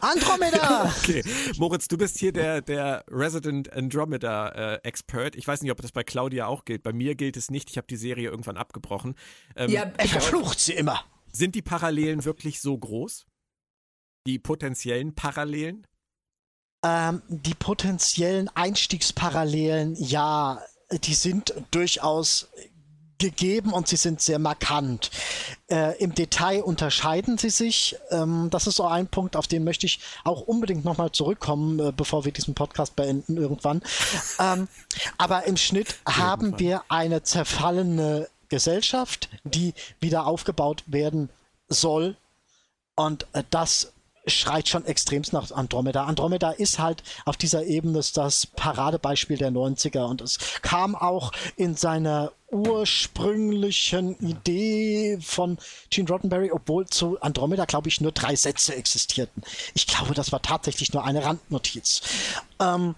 Andromeda! Okay, Moritz, du bist hier der, der Resident Andromeda-Expert. Äh, ich weiß nicht, ob das bei Claudia auch gilt. Bei mir gilt es nicht. Ich habe die Serie irgendwann abgebrochen. Ähm, ja, er verflucht sie immer. Sind die Parallelen wirklich so groß? Die potenziellen Parallelen? Ähm, die potenziellen Einstiegsparallelen, ja, die sind durchaus gegeben und sie sind sehr markant. Äh, Im Detail unterscheiden sie sich. Ähm, das ist so ein Punkt, auf den möchte ich auch unbedingt nochmal zurückkommen, äh, bevor wir diesen Podcast beenden irgendwann. ähm, aber im Schnitt haben wir eine zerfallene Gesellschaft, die wieder aufgebaut werden soll. Und äh, das schreit schon extremst nach Andromeda. Andromeda ist halt auf dieser Ebene das Paradebeispiel der 90er und es kam auch in seiner ursprünglichen Idee von Gene Roddenberry, obwohl zu Andromeda, glaube ich, nur drei Sätze existierten. Ich glaube, das war tatsächlich nur eine Randnotiz. Ähm,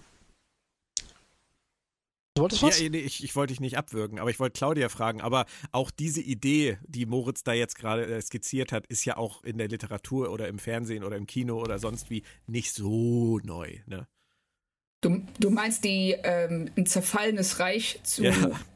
Du wolltest was? Ja, nee, ich, ich wollte dich nicht abwürgen, aber ich wollte Claudia fragen. Aber auch diese Idee, die Moritz da jetzt gerade äh, skizziert hat, ist ja auch in der Literatur oder im Fernsehen oder im Kino oder sonst wie nicht so neu. Ne? Du, du meinst die ähm, ein zerfallenes Reich zu ja,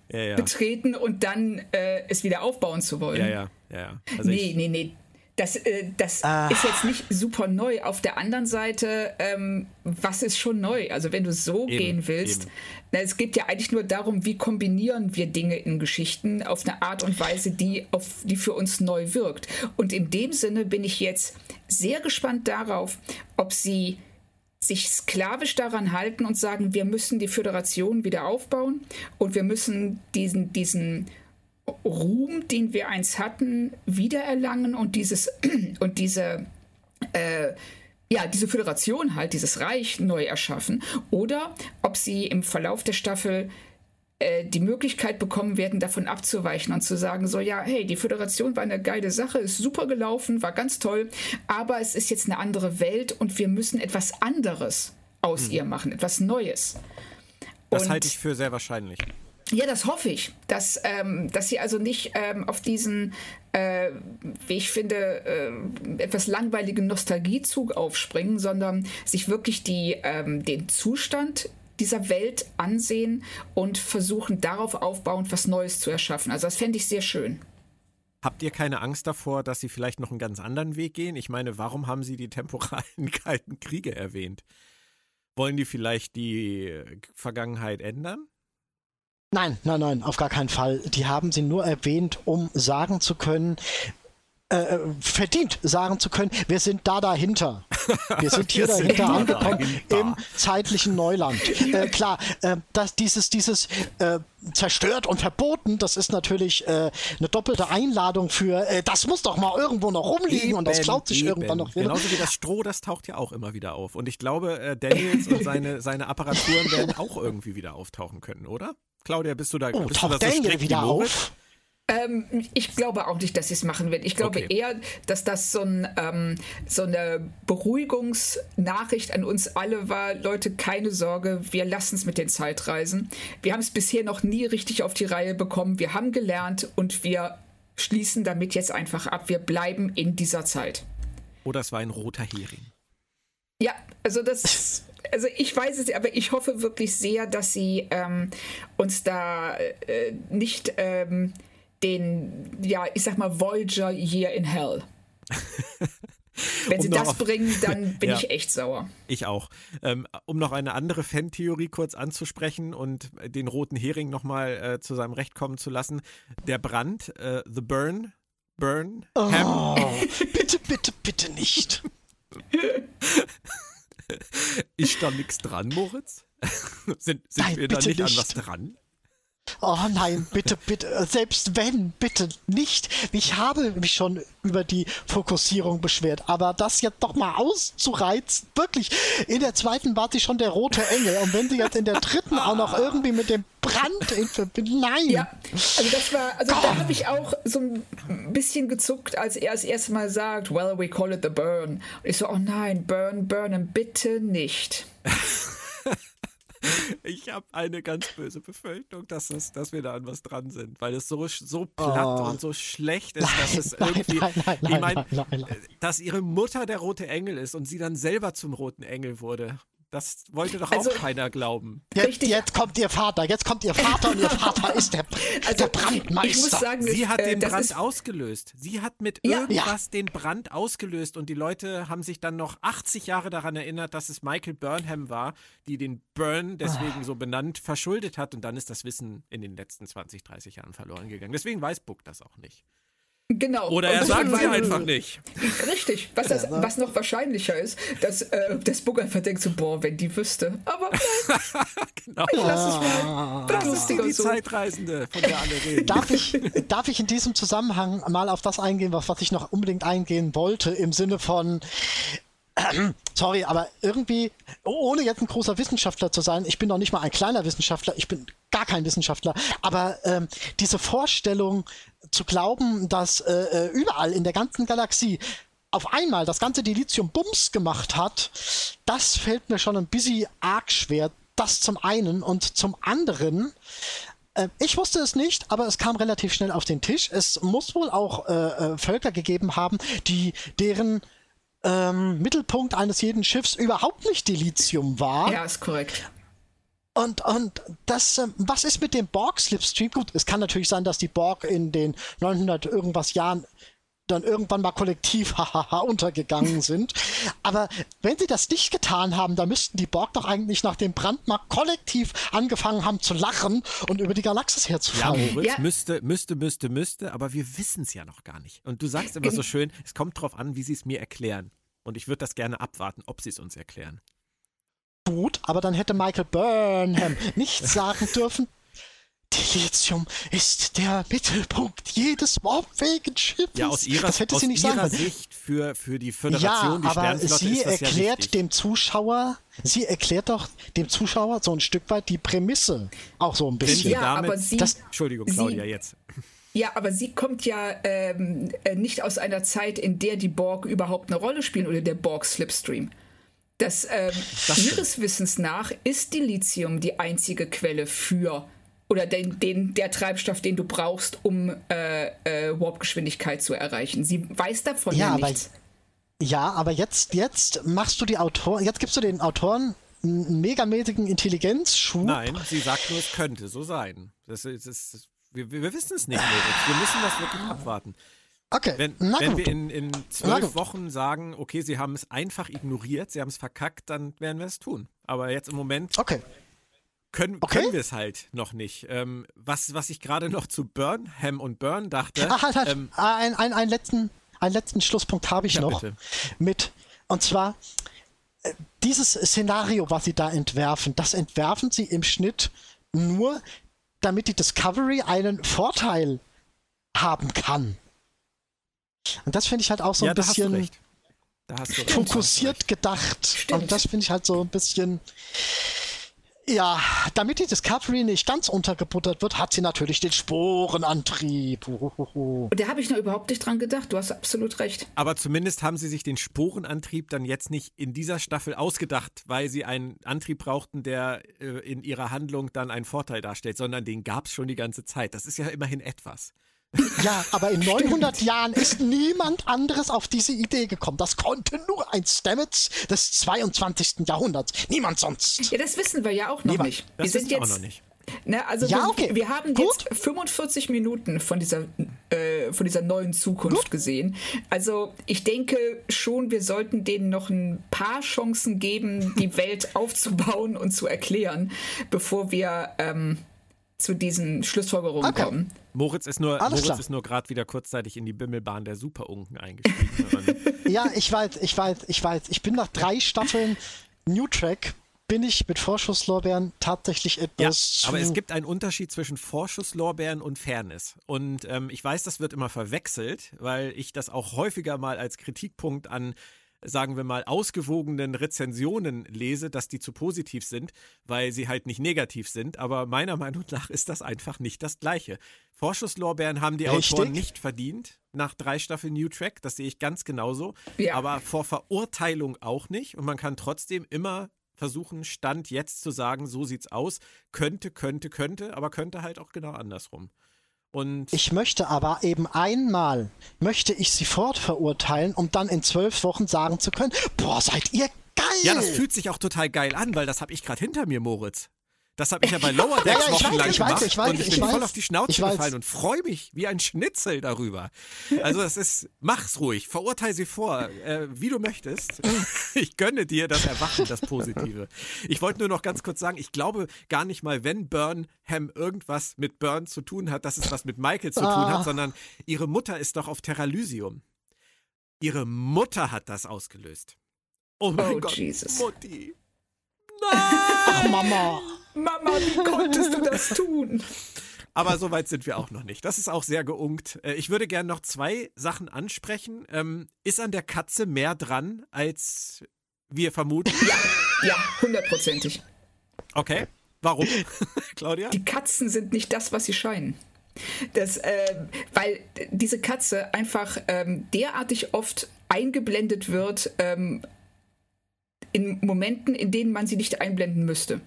ja, ja. betreten und dann äh, es wieder aufbauen zu wollen? Ja, ja, ja. Also nee, nee, nee. Das, äh, das ah. ist jetzt nicht super neu. Auf der anderen Seite, ähm, was ist schon neu? Also wenn du so eben, gehen willst, na, es geht ja eigentlich nur darum, wie kombinieren wir Dinge in Geschichten auf eine Art und Weise, die, auf, die für uns neu wirkt. Und in dem Sinne bin ich jetzt sehr gespannt darauf, ob sie sich sklavisch daran halten und sagen, wir müssen die Föderation wieder aufbauen und wir müssen diesen, diesen Ruhm, den wir einst hatten, wiedererlangen und dieses und diese äh, ja, diese Föderation halt, dieses Reich neu erschaffen oder ob sie im Verlauf der Staffel äh, die Möglichkeit bekommen werden, davon abzuweichen und zu sagen, so ja, hey, die Föderation war eine geile Sache, ist super gelaufen, war ganz toll, aber es ist jetzt eine andere Welt und wir müssen etwas anderes aus hm. ihr machen, etwas Neues. Das halte ich für sehr wahrscheinlich. Ja, das hoffe ich, dass, ähm, dass sie also nicht ähm, auf diesen, äh, wie ich finde, äh, etwas langweiligen Nostalgiezug aufspringen, sondern sich wirklich die, ähm, den Zustand dieser Welt ansehen und versuchen darauf aufbauend was Neues zu erschaffen. Also das fände ich sehr schön. Habt ihr keine Angst davor, dass sie vielleicht noch einen ganz anderen Weg gehen? Ich meine, warum haben sie die temporalen Kalten Kriege erwähnt? Wollen die vielleicht die Vergangenheit ändern? Nein, nein, nein, auf gar keinen Fall. Die haben sie nur erwähnt, um sagen zu können, äh, äh verdient sagen zu können, wir sind da dahinter. Wir sind hier wir dahinter sind angekommen dahinter. im zeitlichen Neuland. Äh, klar, äh, dass dieses, dieses äh, zerstört und verboten, das ist natürlich äh, eine doppelte Einladung für, das muss doch mal irgendwo noch rumliegen eben, und das klaut sich eben. irgendwann noch wieder. Genauso wie das Stroh, das taucht ja auch immer wieder auf. Und ich glaube, Daniels und seine, seine Apparaturen werden auch irgendwie wieder auftauchen können, oder? Claudia, bist du da, oh, bist du da so strikt wieder auf? Ähm, ich glaube auch nicht, dass sie es machen wird. Ich glaube okay. eher, dass das so, ein, ähm, so, eine Beruhigungsnachricht an uns alle war. Leute, keine Sorge, wir lassen es mit den Zeitreisen. Wir haben es bisher noch nie richtig auf die Reihe bekommen. Wir haben gelernt und wir schließen damit jetzt einfach ab. Wir bleiben in dieser Zeit. Oder es war ein roter Hering. Ja, also das also ich weiß es, aber ich hoffe wirklich sehr, dass sie ähm, uns da äh, nicht ähm, den, ja, ich sag mal, Voyager Year in Hell. Wenn um sie das auf, bringen, dann bin ja, ich echt sauer. Ich auch. Ähm, um noch eine andere Fantheorie kurz anzusprechen und den roten Hering nochmal äh, zu seinem Recht kommen zu lassen. Der Brand, äh, The Burn, Burn, oh, bitte, bitte, bitte nicht. Ist da nichts dran, Moritz? sind sind Nein, wir da nicht, nicht an was dran? Oh nein, bitte, bitte, selbst wenn, bitte nicht. Ich habe mich schon über die Fokussierung beschwert, aber das jetzt doch mal auszureizen, wirklich. In der zweiten war sie schon der rote Engel und wenn sie jetzt in der dritten auch noch irgendwie mit dem Brand in Verbindung, nein. Ja, also das war, also oh. da habe ich auch so ein bisschen gezuckt, als er das erste Mal sagt, well, we call it the burn. Und ich so, oh nein, burn, burnen, bitte nicht. Ich habe eine ganz böse Befürchtung, dass, es, dass wir da an was dran sind, weil es so, so platt oh. und so schlecht ist, dass es irgendwie. Nein, nein, nein, ich meine, dass ihre Mutter der rote Engel ist und sie dann selber zum roten Engel wurde. Das wollte doch also, auch keiner glauben. Jetzt, jetzt, kommt ihr Vater, jetzt kommt ihr Vater und ihr Vater ist der, also, der Brandmeister. Ich muss sagen, Sie hat äh, den Brand ausgelöst. Sie hat mit ja, irgendwas ja. den Brand ausgelöst und die Leute haben sich dann noch 80 Jahre daran erinnert, dass es Michael Burnham war, die den Burn deswegen so benannt verschuldet hat und dann ist das Wissen in den letzten 20, 30 Jahren verloren gegangen. Deswegen weiß Book das auch nicht. Genau. Oder er sagt sie einfach nicht. Richtig. Was, das, was noch wahrscheinlicher ist, dass äh, das Book einfach denkt so, boah, wenn die wüsste. Aber genau. ich lass es mal. Das ist die, die so. Zeitreisende, von der alle reden. Darf ich, darf ich in diesem Zusammenhang mal auf das eingehen, was, was ich noch unbedingt eingehen wollte, im Sinne von, sorry, aber irgendwie, ohne jetzt ein großer Wissenschaftler zu sein, ich bin noch nicht mal ein kleiner Wissenschaftler, ich bin gar kein Wissenschaftler, aber ähm, diese Vorstellung zu glauben, dass äh, äh überall in der ganzen Galaxie auf einmal das ganze Dilithium Bums gemacht hat, das fällt mir schon ein bisschen arg schwer. Das zum einen und zum anderen, äh, ich wusste es nicht, aber es kam relativ schnell auf den Tisch. Es muss wohl auch äh, äh Völker gegeben haben, die deren ähm, Mittelpunkt eines jeden Schiffs überhaupt nicht Dilithium war. Ja, ist korrekt. Und, und das, ähm, was ist mit dem Borg-Slipstream? Gut, es kann natürlich sein, dass die Borg in den 900 irgendwas Jahren dann irgendwann mal kollektiv hahaha untergegangen sind. Aber wenn sie das nicht getan haben, dann müssten die Borg doch eigentlich nach dem Brand mal kollektiv angefangen haben zu lachen und über die Galaxis herzufallen. Ja, ja. müsste, müsste, müsste, müsste, aber wir wissen es ja noch gar nicht. Und du sagst immer so schön, es kommt drauf an, wie sie es mir erklären. Und ich würde das gerne abwarten, ob sie es uns erklären. Gut, aber dann hätte Michael Burnham nicht sagen dürfen, Dilithium ist der Mittelpunkt jedes warpfähigen Schiffes. Ja, aus ihrer, das hätte aus sie nicht ihrer sagen Sicht für, für die Föderation, ja, die aber sie erklärt ja dem Zuschauer, sie erklärt doch dem Zuschauer so ein Stück weit die Prämisse. Auch so ein bisschen. Ja, damit, aber sie, das, Entschuldigung, Claudia, sie, jetzt. Ja, aber sie kommt ja ähm, äh, nicht aus einer Zeit, in der die Borg überhaupt eine Rolle spielen oder der Borg-Slipstream. Das, ähm, das ihres Wissens nach ist Dilithium die einzige Quelle für oder den, den, der Treibstoff, den du brauchst, um äh, äh, Warpgeschwindigkeit zu erreichen. Sie weiß davon ja, ja nichts. Aber, ja, aber jetzt, jetzt machst du die Autoren, jetzt gibst du den Autoren einen megamäßigen Intelligenzschub. Nein, sie sagt nur, es könnte so sein. Das ist, das wir, wir, wissen es nicht, Moritz. Wir müssen das wirklich abwarten. Okay. Wenn, wenn wir in, in zwölf Wochen sagen, okay, sie haben es einfach ignoriert, sie haben es verkackt, dann werden wir es tun. Aber jetzt im Moment okay können, okay. können wir es halt noch nicht. Ähm, was, was ich gerade noch zu Burnham und Burn dachte. Ah, halt, halt. Ähm, ein, ein, einen, letzten, einen letzten Schlusspunkt habe ich ja, noch. Bitte. Mit, und zwar, äh, dieses Szenario, was sie da entwerfen, das entwerfen sie im Schnitt nur, damit die Discovery einen Vorteil haben kann. Und das finde ich halt auch so ja, ein bisschen fokussiert gedacht. Stimmt. Und das finde ich halt so ein bisschen ja, damit die Discovery nicht ganz untergebuttert wird, hat sie natürlich den Sporenantrieb. Uhuhu. Da habe ich noch überhaupt nicht dran gedacht. Du hast absolut recht. Aber zumindest haben sie sich den Sporenantrieb dann jetzt nicht in dieser Staffel ausgedacht, weil sie einen Antrieb brauchten, der äh, in ihrer Handlung dann einen Vorteil darstellt, sondern den gab es schon die ganze Zeit. Das ist ja immerhin etwas. Ja, aber in 900 Jahren ist niemand anderes auf diese Idee gekommen. Das konnte nur ein Stamets des 22. Jahrhunderts. Niemand sonst. Ja, das wissen wir ja auch noch Niemand. nicht. Das wir sind jetzt, auch noch nicht. Ne, also ja, wir, okay. wir haben Gut. jetzt 45 Minuten von dieser, äh, von dieser neuen Zukunft Gut. gesehen. Also ich denke schon, wir sollten denen noch ein paar Chancen geben, die Welt aufzubauen und zu erklären, bevor wir ähm, zu diesen Schlussfolgerungen okay. kommen. Moritz ist nur, nur gerade wieder kurzzeitig in die Bimmelbahn der Superunken eingestiegen. ja, ich weiß, ich weiß, ich weiß. Ich bin nach drei Staffeln New Track bin ich mit Vorschusslorbeeren tatsächlich etwas. Ja, aber es gibt einen Unterschied zwischen Vorschusslorbeeren und Fairness. Und ähm, ich weiß, das wird immer verwechselt, weil ich das auch häufiger mal als Kritikpunkt an sagen wir mal, ausgewogenen Rezensionen lese, dass die zu positiv sind, weil sie halt nicht negativ sind. Aber meiner Meinung nach ist das einfach nicht das Gleiche. Vorschusslorbeeren haben die Richtig? Autoren nicht verdient nach drei Staffeln New Track. Das sehe ich ganz genauso. Ja. Aber vor Verurteilung auch nicht. Und man kann trotzdem immer versuchen, Stand jetzt zu sagen, so sieht's aus. Könnte, könnte, könnte, aber könnte halt auch genau andersrum. Und ich möchte aber eben einmal, möchte ich sie fortverurteilen, um dann in zwölf Wochen sagen zu können, boah, seid ihr geil! Ja, das fühlt sich auch total geil an, weil das habe ich gerade hinter mir, Moritz. Das habe ich ja bei Lower Decks ja, ja, wochenlang weiß, gemacht ich weiß, und ich, ich bin weiß, voll auf die Schnauze gefallen und freue mich wie ein Schnitzel darüber. Also das ist, mach's ruhig, verurteile sie vor, äh, wie du möchtest. Ich gönne dir das Erwachen, das Positive. Ich wollte nur noch ganz kurz sagen, ich glaube gar nicht mal, wenn Burnham irgendwas mit Burn zu tun hat, dass es was mit Michael zu tun ah. hat, sondern ihre Mutter ist doch auf Terralysium. Ihre Mutter hat das ausgelöst. Oh mein oh, Gott, Jesus. Mutti. Nein! Ach, Mama. Mama, wie konntest du das tun? Aber so weit sind wir auch noch nicht. Das ist auch sehr geunkt. Äh, ich würde gerne noch zwei Sachen ansprechen. Ähm, ist an der Katze mehr dran, als wir vermuten? Ja, ja, hundertprozentig. Okay. Warum, Claudia? Die Katzen sind nicht das, was sie scheinen. Das, äh, weil diese Katze einfach ähm, derartig oft eingeblendet wird ähm, in Momenten, in denen man sie nicht einblenden müsste.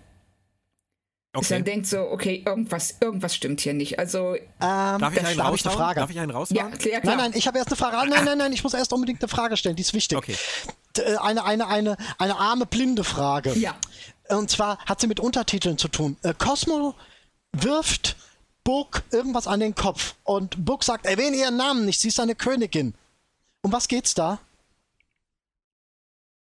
Okay. Dass man denkt so, okay, irgendwas, irgendwas stimmt hier nicht. Also, ähm, darf, ich einen eine Frage? darf ich einen raushauen? Ja, klar, klar. Nein, nein, ich habe erst eine Frage. Nein, nein, nein, ich muss erst unbedingt eine Frage stellen, die ist wichtig. Okay. Äh, eine, eine, eine, eine arme, blinde Frage. Ja. Und zwar hat sie mit Untertiteln zu tun. Äh, Cosmo wirft Book irgendwas an den Kopf und Book sagt, erwähne ihren Namen nicht, sie ist eine Königin. Um was geht's da?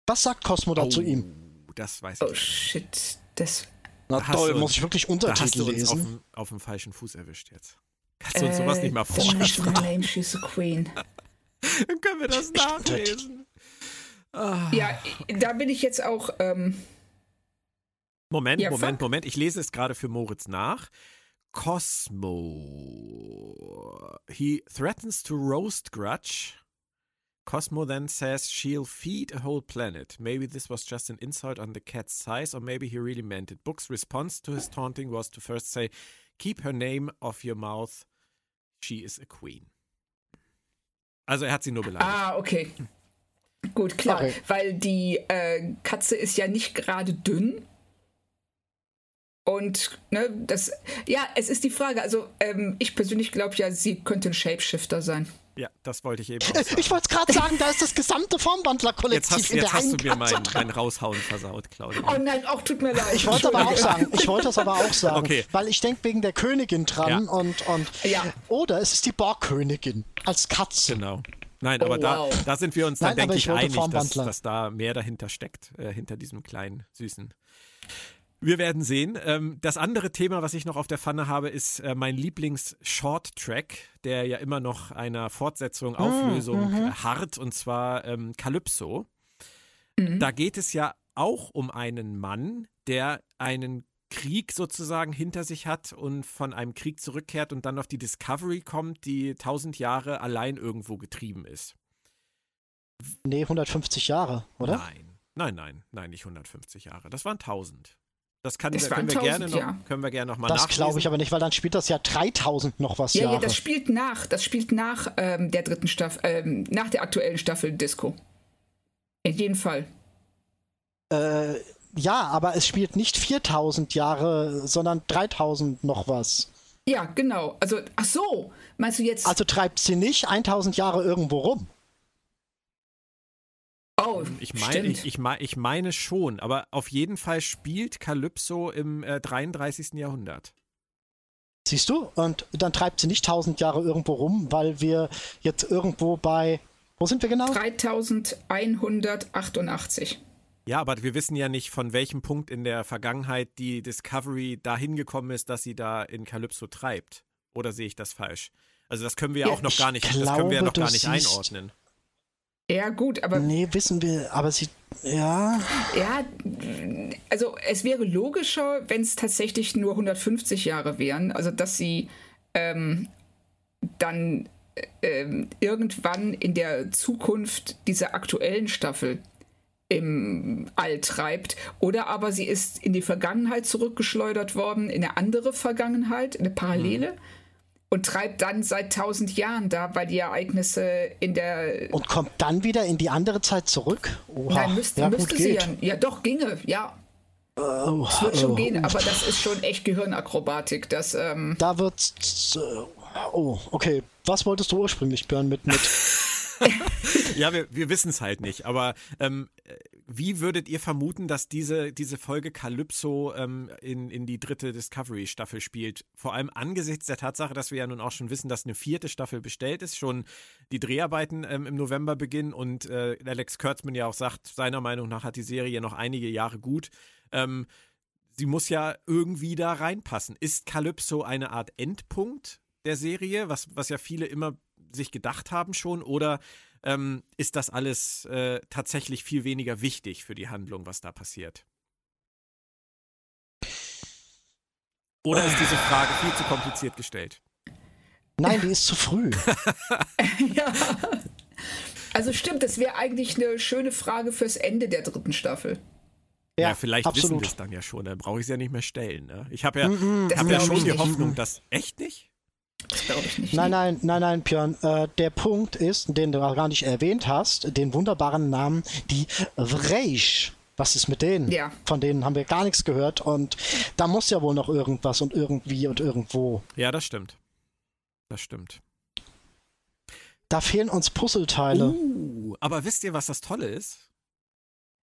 Was sagt Cosmo da oh, zu ihm? Das weiß ich. Oh shit, das na da toll, muss ich wirklich Untertitel da hast du lesen? Auf dem, auf dem falschen Fuß erwischt jetzt. Kannst du uns äh, sowas nicht mal vorstellen? she's a queen. Dann können wir das nachlesen. Ah. Ja, da bin ich jetzt auch. Ähm Moment, ja, Moment, Moment. Ich lese es gerade für Moritz nach. Cosmo. He threatens to roast Grudge. Cosmo then says she'll feed a whole planet. Maybe this was just an insult on the cat's size, or maybe he really meant it. Book's response to his taunting was to first say, Keep her name off your mouth. She is a queen. Also er hat sie nur beleidigt. Ah, okay. Gut, klar. Okay. Weil die äh, Katze ist ja nicht gerade dünn. Und ne, das, ja, es ist die Frage. Also ähm, ich persönlich glaube ja, sie könnte ein Shapeshifter sein. Ja, das wollte ich eben auch sagen. Ich wollte es gerade sagen, da ist das gesamte Formbandler-Kollektiv jetzt hast, in jetzt der hast du mir mein, mein Raushauen versaut, Claudia. Oh nein, auch tut mir leid. Ich wollte aber auch sagen, ich wollte es aber auch sagen, okay. weil ich denke wegen der Königin dran ja. und, und ja. oder es ist die Borgkönigin als Katze. Genau. Nein, oh, aber wow. da, da sind wir uns dann, denke ich, einig, dass, dass, da mehr dahinter steckt, äh, hinter diesem kleinen, süßen wir werden sehen. Ähm, das andere Thema, was ich noch auf der Pfanne habe, ist äh, mein Lieblings-Short-Track, der ja immer noch einer Fortsetzung, ah, Auflösung mhm. harrt, und zwar ähm, Calypso. Mhm. Da geht es ja auch um einen Mann, der einen Krieg sozusagen hinter sich hat und von einem Krieg zurückkehrt und dann auf die Discovery kommt, die tausend Jahre allein irgendwo getrieben ist. Nee, 150 Jahre, oder? Nein, nein, nein, nein, nicht 150 Jahre. Das waren 1000. Das, kann, das können, wir gerne noch, ja. können wir gerne noch mal Das glaube ich aber nicht, weil dann spielt das ja 3000 noch was ja, Jahre. Ja, das spielt nach. Das spielt nach ähm, der dritten Staffel, ähm, nach der aktuellen Staffel Disco. In jedem Fall. Äh, ja, aber es spielt nicht 4000 Jahre, sondern 3000 noch was. Ja, genau. Also, ach so, meinst du jetzt. Also treibt sie nicht 1000 Jahre irgendwo rum. Ich meine, ich, ich, ich, meine schon, aber auf jeden Fall spielt Calypso im äh, 33. Jahrhundert. Siehst du? Und dann treibt sie nicht 1000 Jahre irgendwo rum, weil wir jetzt irgendwo bei. Wo sind wir genau? 3188. Ja, aber wir wissen ja nicht, von welchem Punkt in der Vergangenheit die Discovery dahin gekommen ist, dass sie da in Calypso treibt. Oder sehe ich das falsch? Also das können wir ja, ja auch noch gar nicht, glaube, das können wir ja noch gar nicht einordnen. Ja, gut, aber. Nee, wissen wir, aber sie. Ja. Ja, also es wäre logischer, wenn es tatsächlich nur 150 Jahre wären. Also, dass sie ähm, dann ähm, irgendwann in der Zukunft dieser aktuellen Staffel im All treibt. Oder aber sie ist in die Vergangenheit zurückgeschleudert worden, in eine andere Vergangenheit, eine Parallele. Mhm und treibt dann seit tausend Jahren da, weil die Ereignisse in der. Und kommt dann wieder in die andere Zeit zurück? Oha. Nein, müsste, ja, müsste sie ja. Ja, doch, ginge, ja. Oh, es wird schon oh, gehen, aber das ist schon echt Gehirnakrobatik. Das, ähm da wird. Oh, okay. Was wolltest du ursprünglich, Björn, mit. mit ja, wir, wir wissen es halt nicht. Aber ähm, wie würdet ihr vermuten, dass diese, diese Folge Calypso ähm, in, in die dritte Discovery-Staffel spielt? Vor allem angesichts der Tatsache, dass wir ja nun auch schon wissen, dass eine vierte Staffel bestellt ist, schon die Dreharbeiten ähm, im November beginnen und äh, Alex Kurtzman ja auch sagt, seiner Meinung nach hat die Serie noch einige Jahre gut. Ähm, sie muss ja irgendwie da reinpassen. Ist Calypso eine Art Endpunkt der Serie, was, was ja viele immer sich gedacht haben schon, oder ähm, ist das alles äh, tatsächlich viel weniger wichtig für die Handlung, was da passiert? Oder ist diese Frage viel zu kompliziert gestellt? Nein, die ist zu früh. ja. Also stimmt, das wäre eigentlich eine schöne Frage fürs Ende der dritten Staffel. Ja, ja vielleicht absolut. wissen wir es dann ja schon, dann brauche ich es ja nicht mehr stellen. Ne? Ich habe ja, mm -mm, hab ja schon die Hoffnung, dass. Echt nicht? Das glaube ich nicht. Nein, nein, nein, nein, Björn. Äh, der Punkt ist, den du gar nicht erwähnt hast, den wunderbaren Namen, die Vreisch. Was ist mit denen? Ja. Von denen haben wir gar nichts gehört und da muss ja wohl noch irgendwas und irgendwie und irgendwo. Ja, das stimmt. Das stimmt. Da fehlen uns Puzzleteile. Uh, aber wisst ihr, was das Tolle ist?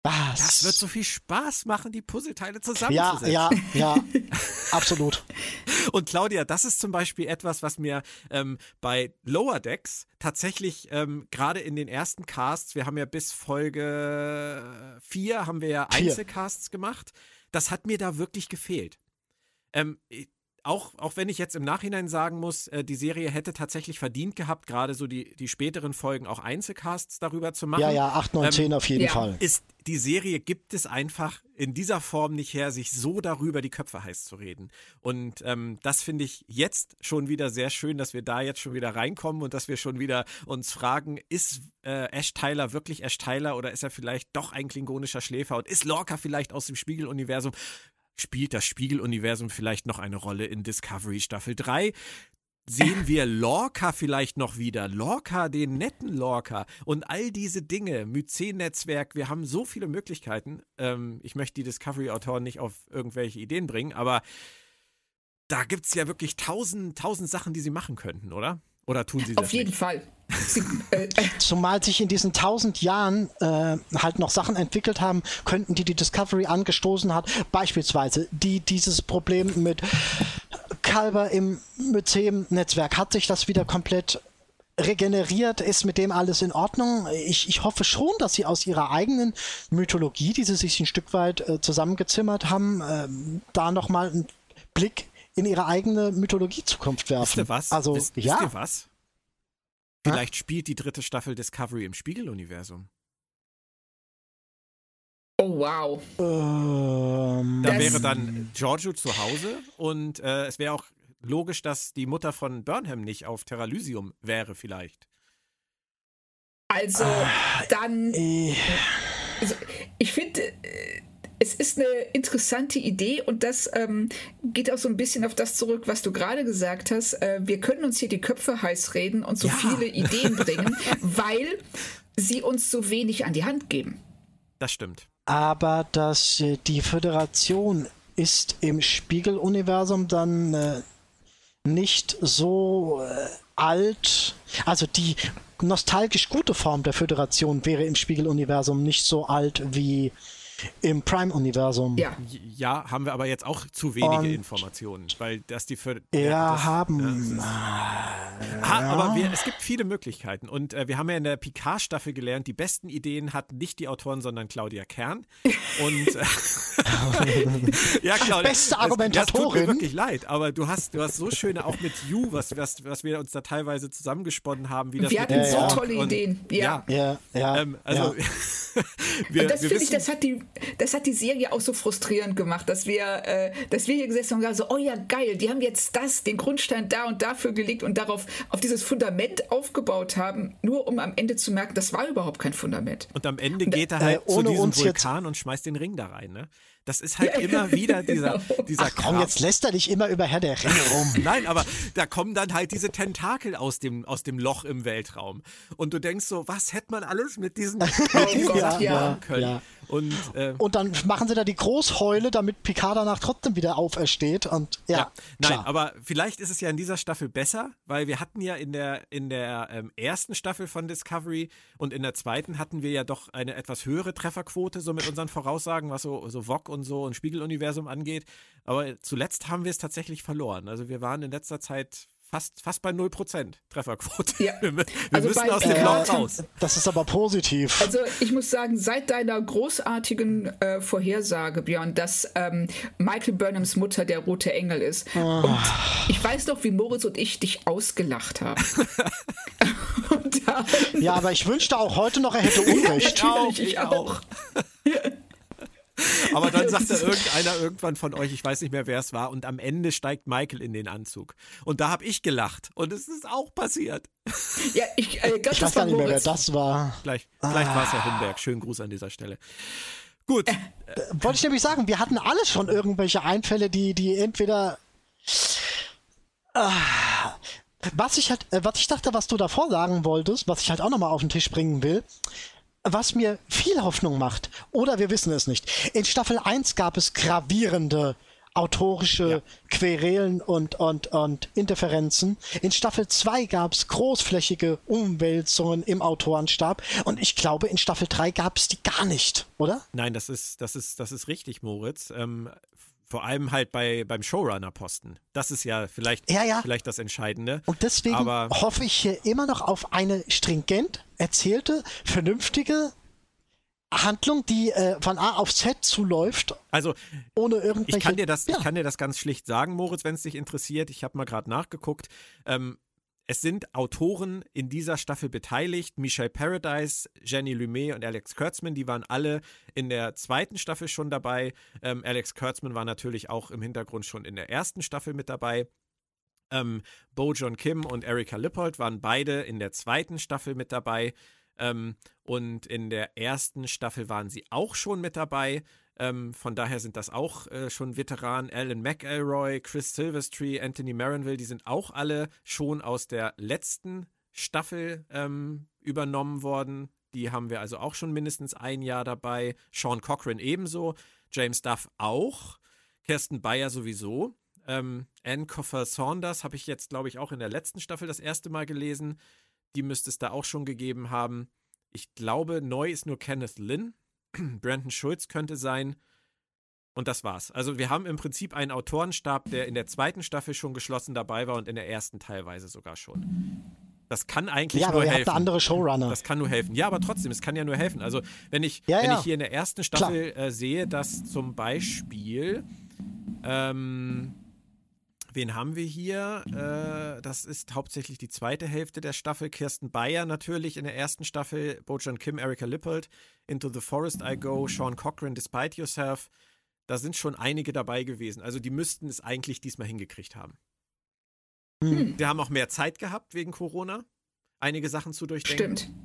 Was? Das wird so viel Spaß machen, die Puzzleteile zusammenzusetzen. Ja, ja, ja, absolut. Und Claudia, das ist zum Beispiel etwas, was mir ähm, bei Lower Decks tatsächlich ähm, gerade in den ersten Casts, wir haben ja bis Folge 4 haben wir ja Einzelcasts gemacht, das hat mir da wirklich gefehlt. Ähm, auch, auch wenn ich jetzt im Nachhinein sagen muss, äh, die Serie hätte tatsächlich verdient gehabt, gerade so die, die späteren Folgen auch Einzelcasts darüber zu machen. Ja, ja, 8, 9, ähm, 10 auf jeden ja. Fall. Ist, die Serie gibt es einfach in dieser Form nicht her, sich so darüber die Köpfe heiß zu reden. Und ähm, das finde ich jetzt schon wieder sehr schön, dass wir da jetzt schon wieder reinkommen und dass wir schon wieder uns fragen, ist äh, Ash Tyler wirklich Ash Tyler oder ist er vielleicht doch ein klingonischer Schläfer und ist Lorca vielleicht aus dem Spiegeluniversum? Spielt das Spiegeluniversum vielleicht noch eine Rolle in Discovery Staffel 3? Sehen wir Lorca vielleicht noch wieder? Lorca, den netten Lorca und all diese Dinge, Myzen-Netzwerk, wir haben so viele Möglichkeiten. Ähm, ich möchte die Discovery-Autoren nicht auf irgendwelche Ideen bringen, aber da gibt es ja wirklich tausend, tausend Sachen, die sie machen könnten, oder? Oder tun sie das? Auf jeden nicht? Fall. Äh, äh. Zumal sich in diesen tausend Jahren äh, halt noch Sachen entwickelt haben, könnten, die die Discovery angestoßen hat. Beispielsweise die, dieses Problem mit Kalber im Mycem-Netzwerk. Hat sich das wieder komplett regeneriert? Ist mit dem alles in Ordnung? Ich, ich hoffe schon, dass sie aus ihrer eigenen Mythologie, die sie sich ein Stück weit äh, zusammengezimmert haben, äh, da nochmal einen Blick in ihre eigene Mythologie-Zukunft werfen. Wisst ihr was? Also, wisst, ja. Wisst ihr was? Vielleicht spielt die dritte Staffel Discovery im Spiegeluniversum. Oh, wow. Ähm, da wäre dann Giorgio zu Hause und äh, es wäre auch logisch, dass die Mutter von Burnham nicht auf Terralysium wäre, vielleicht. Also, ah, dann. Äh. Also, ich finde, äh, es ist eine interessante Idee und das ähm, geht auch so ein bisschen auf das zurück, was du gerade gesagt hast. Äh, wir können uns hier die Köpfe heiß reden und so ja. viele Ideen bringen, weil sie uns so wenig an die Hand geben. Das stimmt. Aber dass äh, die Föderation ist im Spiegeluniversum dann äh, nicht so äh, alt. Also die nostalgisch gute Form der Föderation wäre im Spiegeluniversum nicht so alt wie im Prime-Universum. Ja. ja, haben wir aber jetzt auch zu wenige Und Informationen, weil das die für ja, das, haben. Äh, ha, ja. Aber wir, es gibt viele Möglichkeiten und äh, wir haben ja in der Picard-Staffel gelernt, die besten Ideen hatten nicht die Autoren, sondern Claudia Kern. Und äh, ja, Claudia, beste Argumentatorin. Es, tut mir wirklich leid, aber du hast, du hast so schöne auch mit You, was, was, was wir uns da teilweise zusammengesponnen haben, wie das wir hatten so tolle Ideen. Ja, ja, ja. Ähm, also wir, und das finde ich, das hat die das hat die Serie auch so frustrierend gemacht, dass wir, äh, dass wir hier gesessen haben und gesagt, so, oh ja, geil, die haben jetzt das, den Grundstein da und dafür gelegt und darauf auf dieses Fundament aufgebaut haben, nur um am Ende zu merken, das war überhaupt kein Fundament. Und am Ende geht er halt äh, zu diesem Vulkan und schmeißt den Ring da rein, ne? Das ist halt immer wieder dieser, genau. dieser Ach komm, jetzt lässt er dich immer über Herr der Ringe rum. Nein, aber da kommen dann halt diese Tentakel aus dem, aus dem Loch im Weltraum. Und du denkst so, was hätte man alles mit diesen, mit diesen ja, ja, können? Ja. Und, äh, und dann machen sie da die Großheule, damit Picard danach trotzdem wieder aufersteht. Und ja, ja nein, klar. aber vielleicht ist es ja in dieser Staffel besser, weil wir hatten ja in der, in der ähm, ersten Staffel von Discovery und in der zweiten hatten wir ja doch eine etwas höhere Trefferquote, so mit unseren Voraussagen, was so, so VOG und so und Spiegeluniversum angeht. Aber zuletzt haben wir es tatsächlich verloren. Also wir waren in letzter Zeit fast, fast bei 0% Trefferquote. Ja. Wir, wir also müssen bei, aus dem äh, Loch raus. Das ist aber positiv. Also ich muss sagen, seit deiner großartigen äh, Vorhersage, Björn, dass ähm, Michael Burnhams Mutter der rote Engel ist. Oh. Und ich weiß noch, wie Moritz und ich dich ausgelacht haben. ja, aber ich wünschte auch heute noch, er hätte Unrecht. ich auch. Ich auch. Aber dann sagt er irgendeiner irgendwann von euch, ich weiß nicht mehr, wer es war, und am Ende steigt Michael in den Anzug. Und da habe ich gelacht. Und es ist auch passiert. Ja, ich, äh, ich weiß gar nicht mehr, wer das war. Vielleicht, vielleicht ah. war es Herr Humberg. Schönen Gruß an dieser Stelle. Gut. Äh, wollte ich nämlich sagen, wir hatten alle schon irgendwelche Einfälle, die, die entweder. Ah, was ich halt, äh, was ich dachte, was du davor sagen wolltest, was ich halt auch nochmal auf den Tisch bringen will, was mir viel Hoffnung macht, oder wir wissen es nicht. In Staffel 1 gab es gravierende autorische ja. Querelen und, und, und Interferenzen. In Staffel 2 gab es großflächige Umwälzungen im Autorenstab und ich glaube, in Staffel 3 gab es die gar nicht, oder? Nein, das ist, das ist, das ist richtig, Moritz. Ähm, vor allem halt bei, beim Showrunner-Posten. Das ist ja vielleicht, ja, ja. vielleicht das Entscheidende. Und deswegen Aber hoffe ich hier immer noch auf eine stringent erzählte, vernünftige Handlung, die äh, von A auf Z zuläuft. Also, ohne irgendwelche. Ich kann dir das, ja. ich kann dir das ganz schlicht sagen, Moritz, wenn es dich interessiert. Ich habe mal gerade nachgeguckt. Ähm, es sind Autoren in dieser Staffel beteiligt. Michelle Paradise, Jenny Lumet und Alex Kurtzman, die waren alle in der zweiten Staffel schon dabei. Ähm, Alex Kurtzman war natürlich auch im Hintergrund schon in der ersten Staffel mit dabei. Ähm, Bo John Kim und Erika Lippold waren beide in der zweiten Staffel mit dabei. Ähm, und in der ersten Staffel waren sie auch schon mit dabei. Ähm, von daher sind das auch äh, schon Veteranen. Alan McElroy, Chris Silvestri, Anthony Marinville, die sind auch alle schon aus der letzten Staffel ähm, übernommen worden. Die haben wir also auch schon mindestens ein Jahr dabei. Sean Cochran ebenso. James Duff auch. Kirsten Bayer sowieso. Ähm, Anne Coffer Saunders habe ich jetzt, glaube ich, auch in der letzten Staffel das erste Mal gelesen. Die müsste es da auch schon gegeben haben. Ich glaube, neu ist nur Kenneth Lynn. Brandon Schulz könnte sein. Und das war's. Also wir haben im Prinzip einen Autorenstab, der in der zweiten Staffel schon geschlossen dabei war und in der ersten teilweise sogar schon. Das kann eigentlich ja, nur aber helfen. andere Showrunner. Das kann nur helfen. Ja, aber trotzdem, es kann ja nur helfen. Also wenn ich, ja, wenn ja. ich hier in der ersten Staffel äh, sehe, dass zum Beispiel ähm, Wen haben wir hier? Äh, das ist hauptsächlich die zweite Hälfte der Staffel. Kirsten Bayer natürlich in der ersten Staffel. Bojan Kim, Erika Lippold. Into the Forest I Go. Sean Cochran, Despite Yourself. Da sind schon einige dabei gewesen. Also die müssten es eigentlich diesmal hingekriegt haben. Hm. Wir haben auch mehr Zeit gehabt wegen Corona. Einige Sachen zu durchdenken. Stimmt.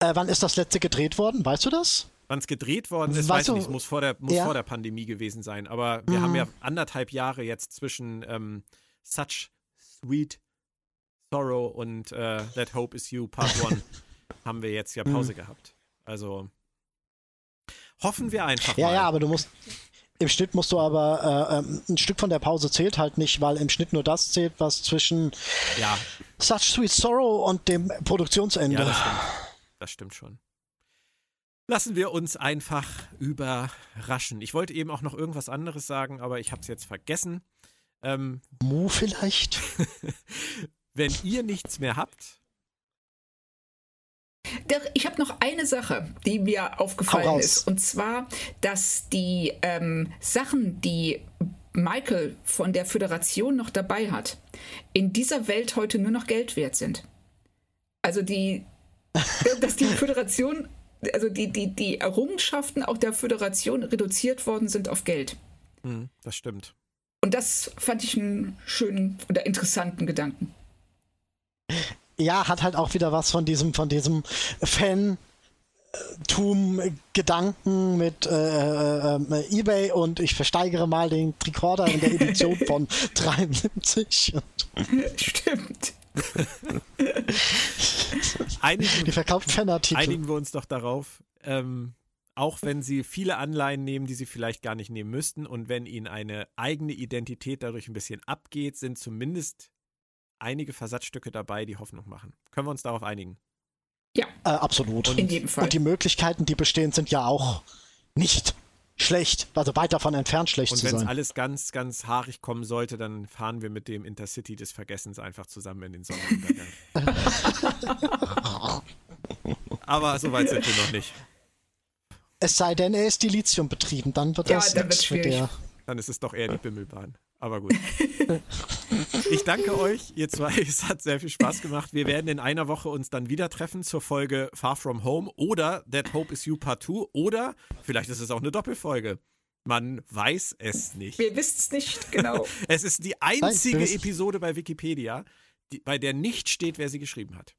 Äh, wann ist das letzte gedreht worden? Weißt du das? Wann es gedreht worden ist, weiß ich nicht. Muss, vor der, muss ja. vor der Pandemie gewesen sein. Aber wir mhm. haben ja anderthalb Jahre jetzt zwischen ähm, Such Sweet Sorrow und äh, That Hope Is You Part 1 haben wir jetzt ja Pause mhm. gehabt. Also hoffen wir einfach ja, mal. Ja, ja, aber du musst. Im Schnitt musst du aber, äh, ähm, ein Stück von der Pause zählt halt nicht, weil im Schnitt nur das zählt, was zwischen ja. Such Sweet Sorrow und dem Produktionsende. Ja, das stimmt. Das stimmt schon. Lassen wir uns einfach überraschen. Ich wollte eben auch noch irgendwas anderes sagen, aber ich habe es jetzt vergessen. Ähm, Mo vielleicht? wenn ihr nichts mehr habt. Ich habe noch eine Sache, die mir aufgefallen ist. Und zwar, dass die ähm, Sachen, die Michael von der Föderation noch dabei hat, in dieser Welt heute nur noch Geld wert sind. Also die, dass die Föderation also die, die, die Errungenschaften auch der Föderation reduziert worden sind auf Geld. Hm, das stimmt. Und das fand ich einen schönen oder interessanten Gedanken. Ja, hat halt auch wieder was von diesem, von diesem Fan, Gedanken mit äh, äh, eBay und ich versteigere mal den Tricorder in der Edition von 73. Stimmt. einigen, Die verkauft Fanartikel. Einigen wir uns doch darauf, ähm, auch wenn sie viele Anleihen nehmen, die sie vielleicht gar nicht nehmen müssten und wenn ihnen eine eigene Identität dadurch ein bisschen abgeht, sind zumindest einige Versatzstücke dabei, die Hoffnung machen. Können wir uns darauf einigen? Ja. Äh, absolut. In jedem Fall. Und die Möglichkeiten, die bestehen, sind ja auch nicht schlecht, also weit davon entfernt schlecht Und zu wenn es sein. alles ganz, ganz haarig kommen sollte, dann fahren wir mit dem Intercity des Vergessens einfach zusammen in den Sonnenuntergang. Aber so weit sind wir noch nicht. Es sei denn, er ist Dilithium betrieben, dann wird Ja, das dann nichts wird's mit der. Dann ist es doch eher die Bimmelbahn. Aber gut. Ich danke euch, ihr zwei. Es hat sehr viel Spaß gemacht. Wir werden in einer Woche uns dann wieder treffen zur Folge Far From Home oder That Hope Is You Part 2 oder vielleicht ist es auch eine Doppelfolge. Man weiß es nicht. Wir wissen es nicht genau. Es ist die einzige Nein, Episode bei Wikipedia, die, bei der nicht steht, wer sie geschrieben hat.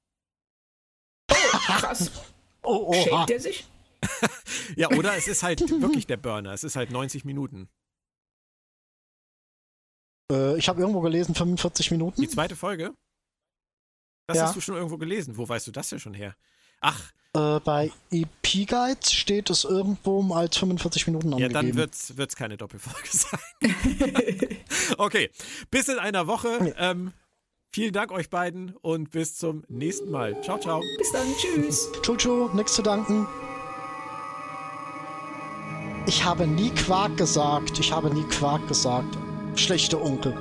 Krass. Oh, oha. Schämt er sich? Ja, oder es ist halt wirklich der Burner. Es ist halt 90 Minuten. Äh, ich habe irgendwo gelesen, 45 Minuten. Die zweite Folge? Das Ja. hast du schon irgendwo gelesen. Wo weißt du das denn schon her? Ach, Äh, bei EP Guides steht es irgendwo als 45 Minuten ja, angegeben. dann wird's, wird's keine Doppelfolge sein. okay, bis in einer Woche. Ähm, vielen Dank euch beiden und bis zum nächsten Mal. Ciao, ciao. Bis dann. Tschüss. Chuchu, nichts zu danken. Ich habe nie Quark gesagt. Ich habe nie Quark gesagt. Schlechte Onkel.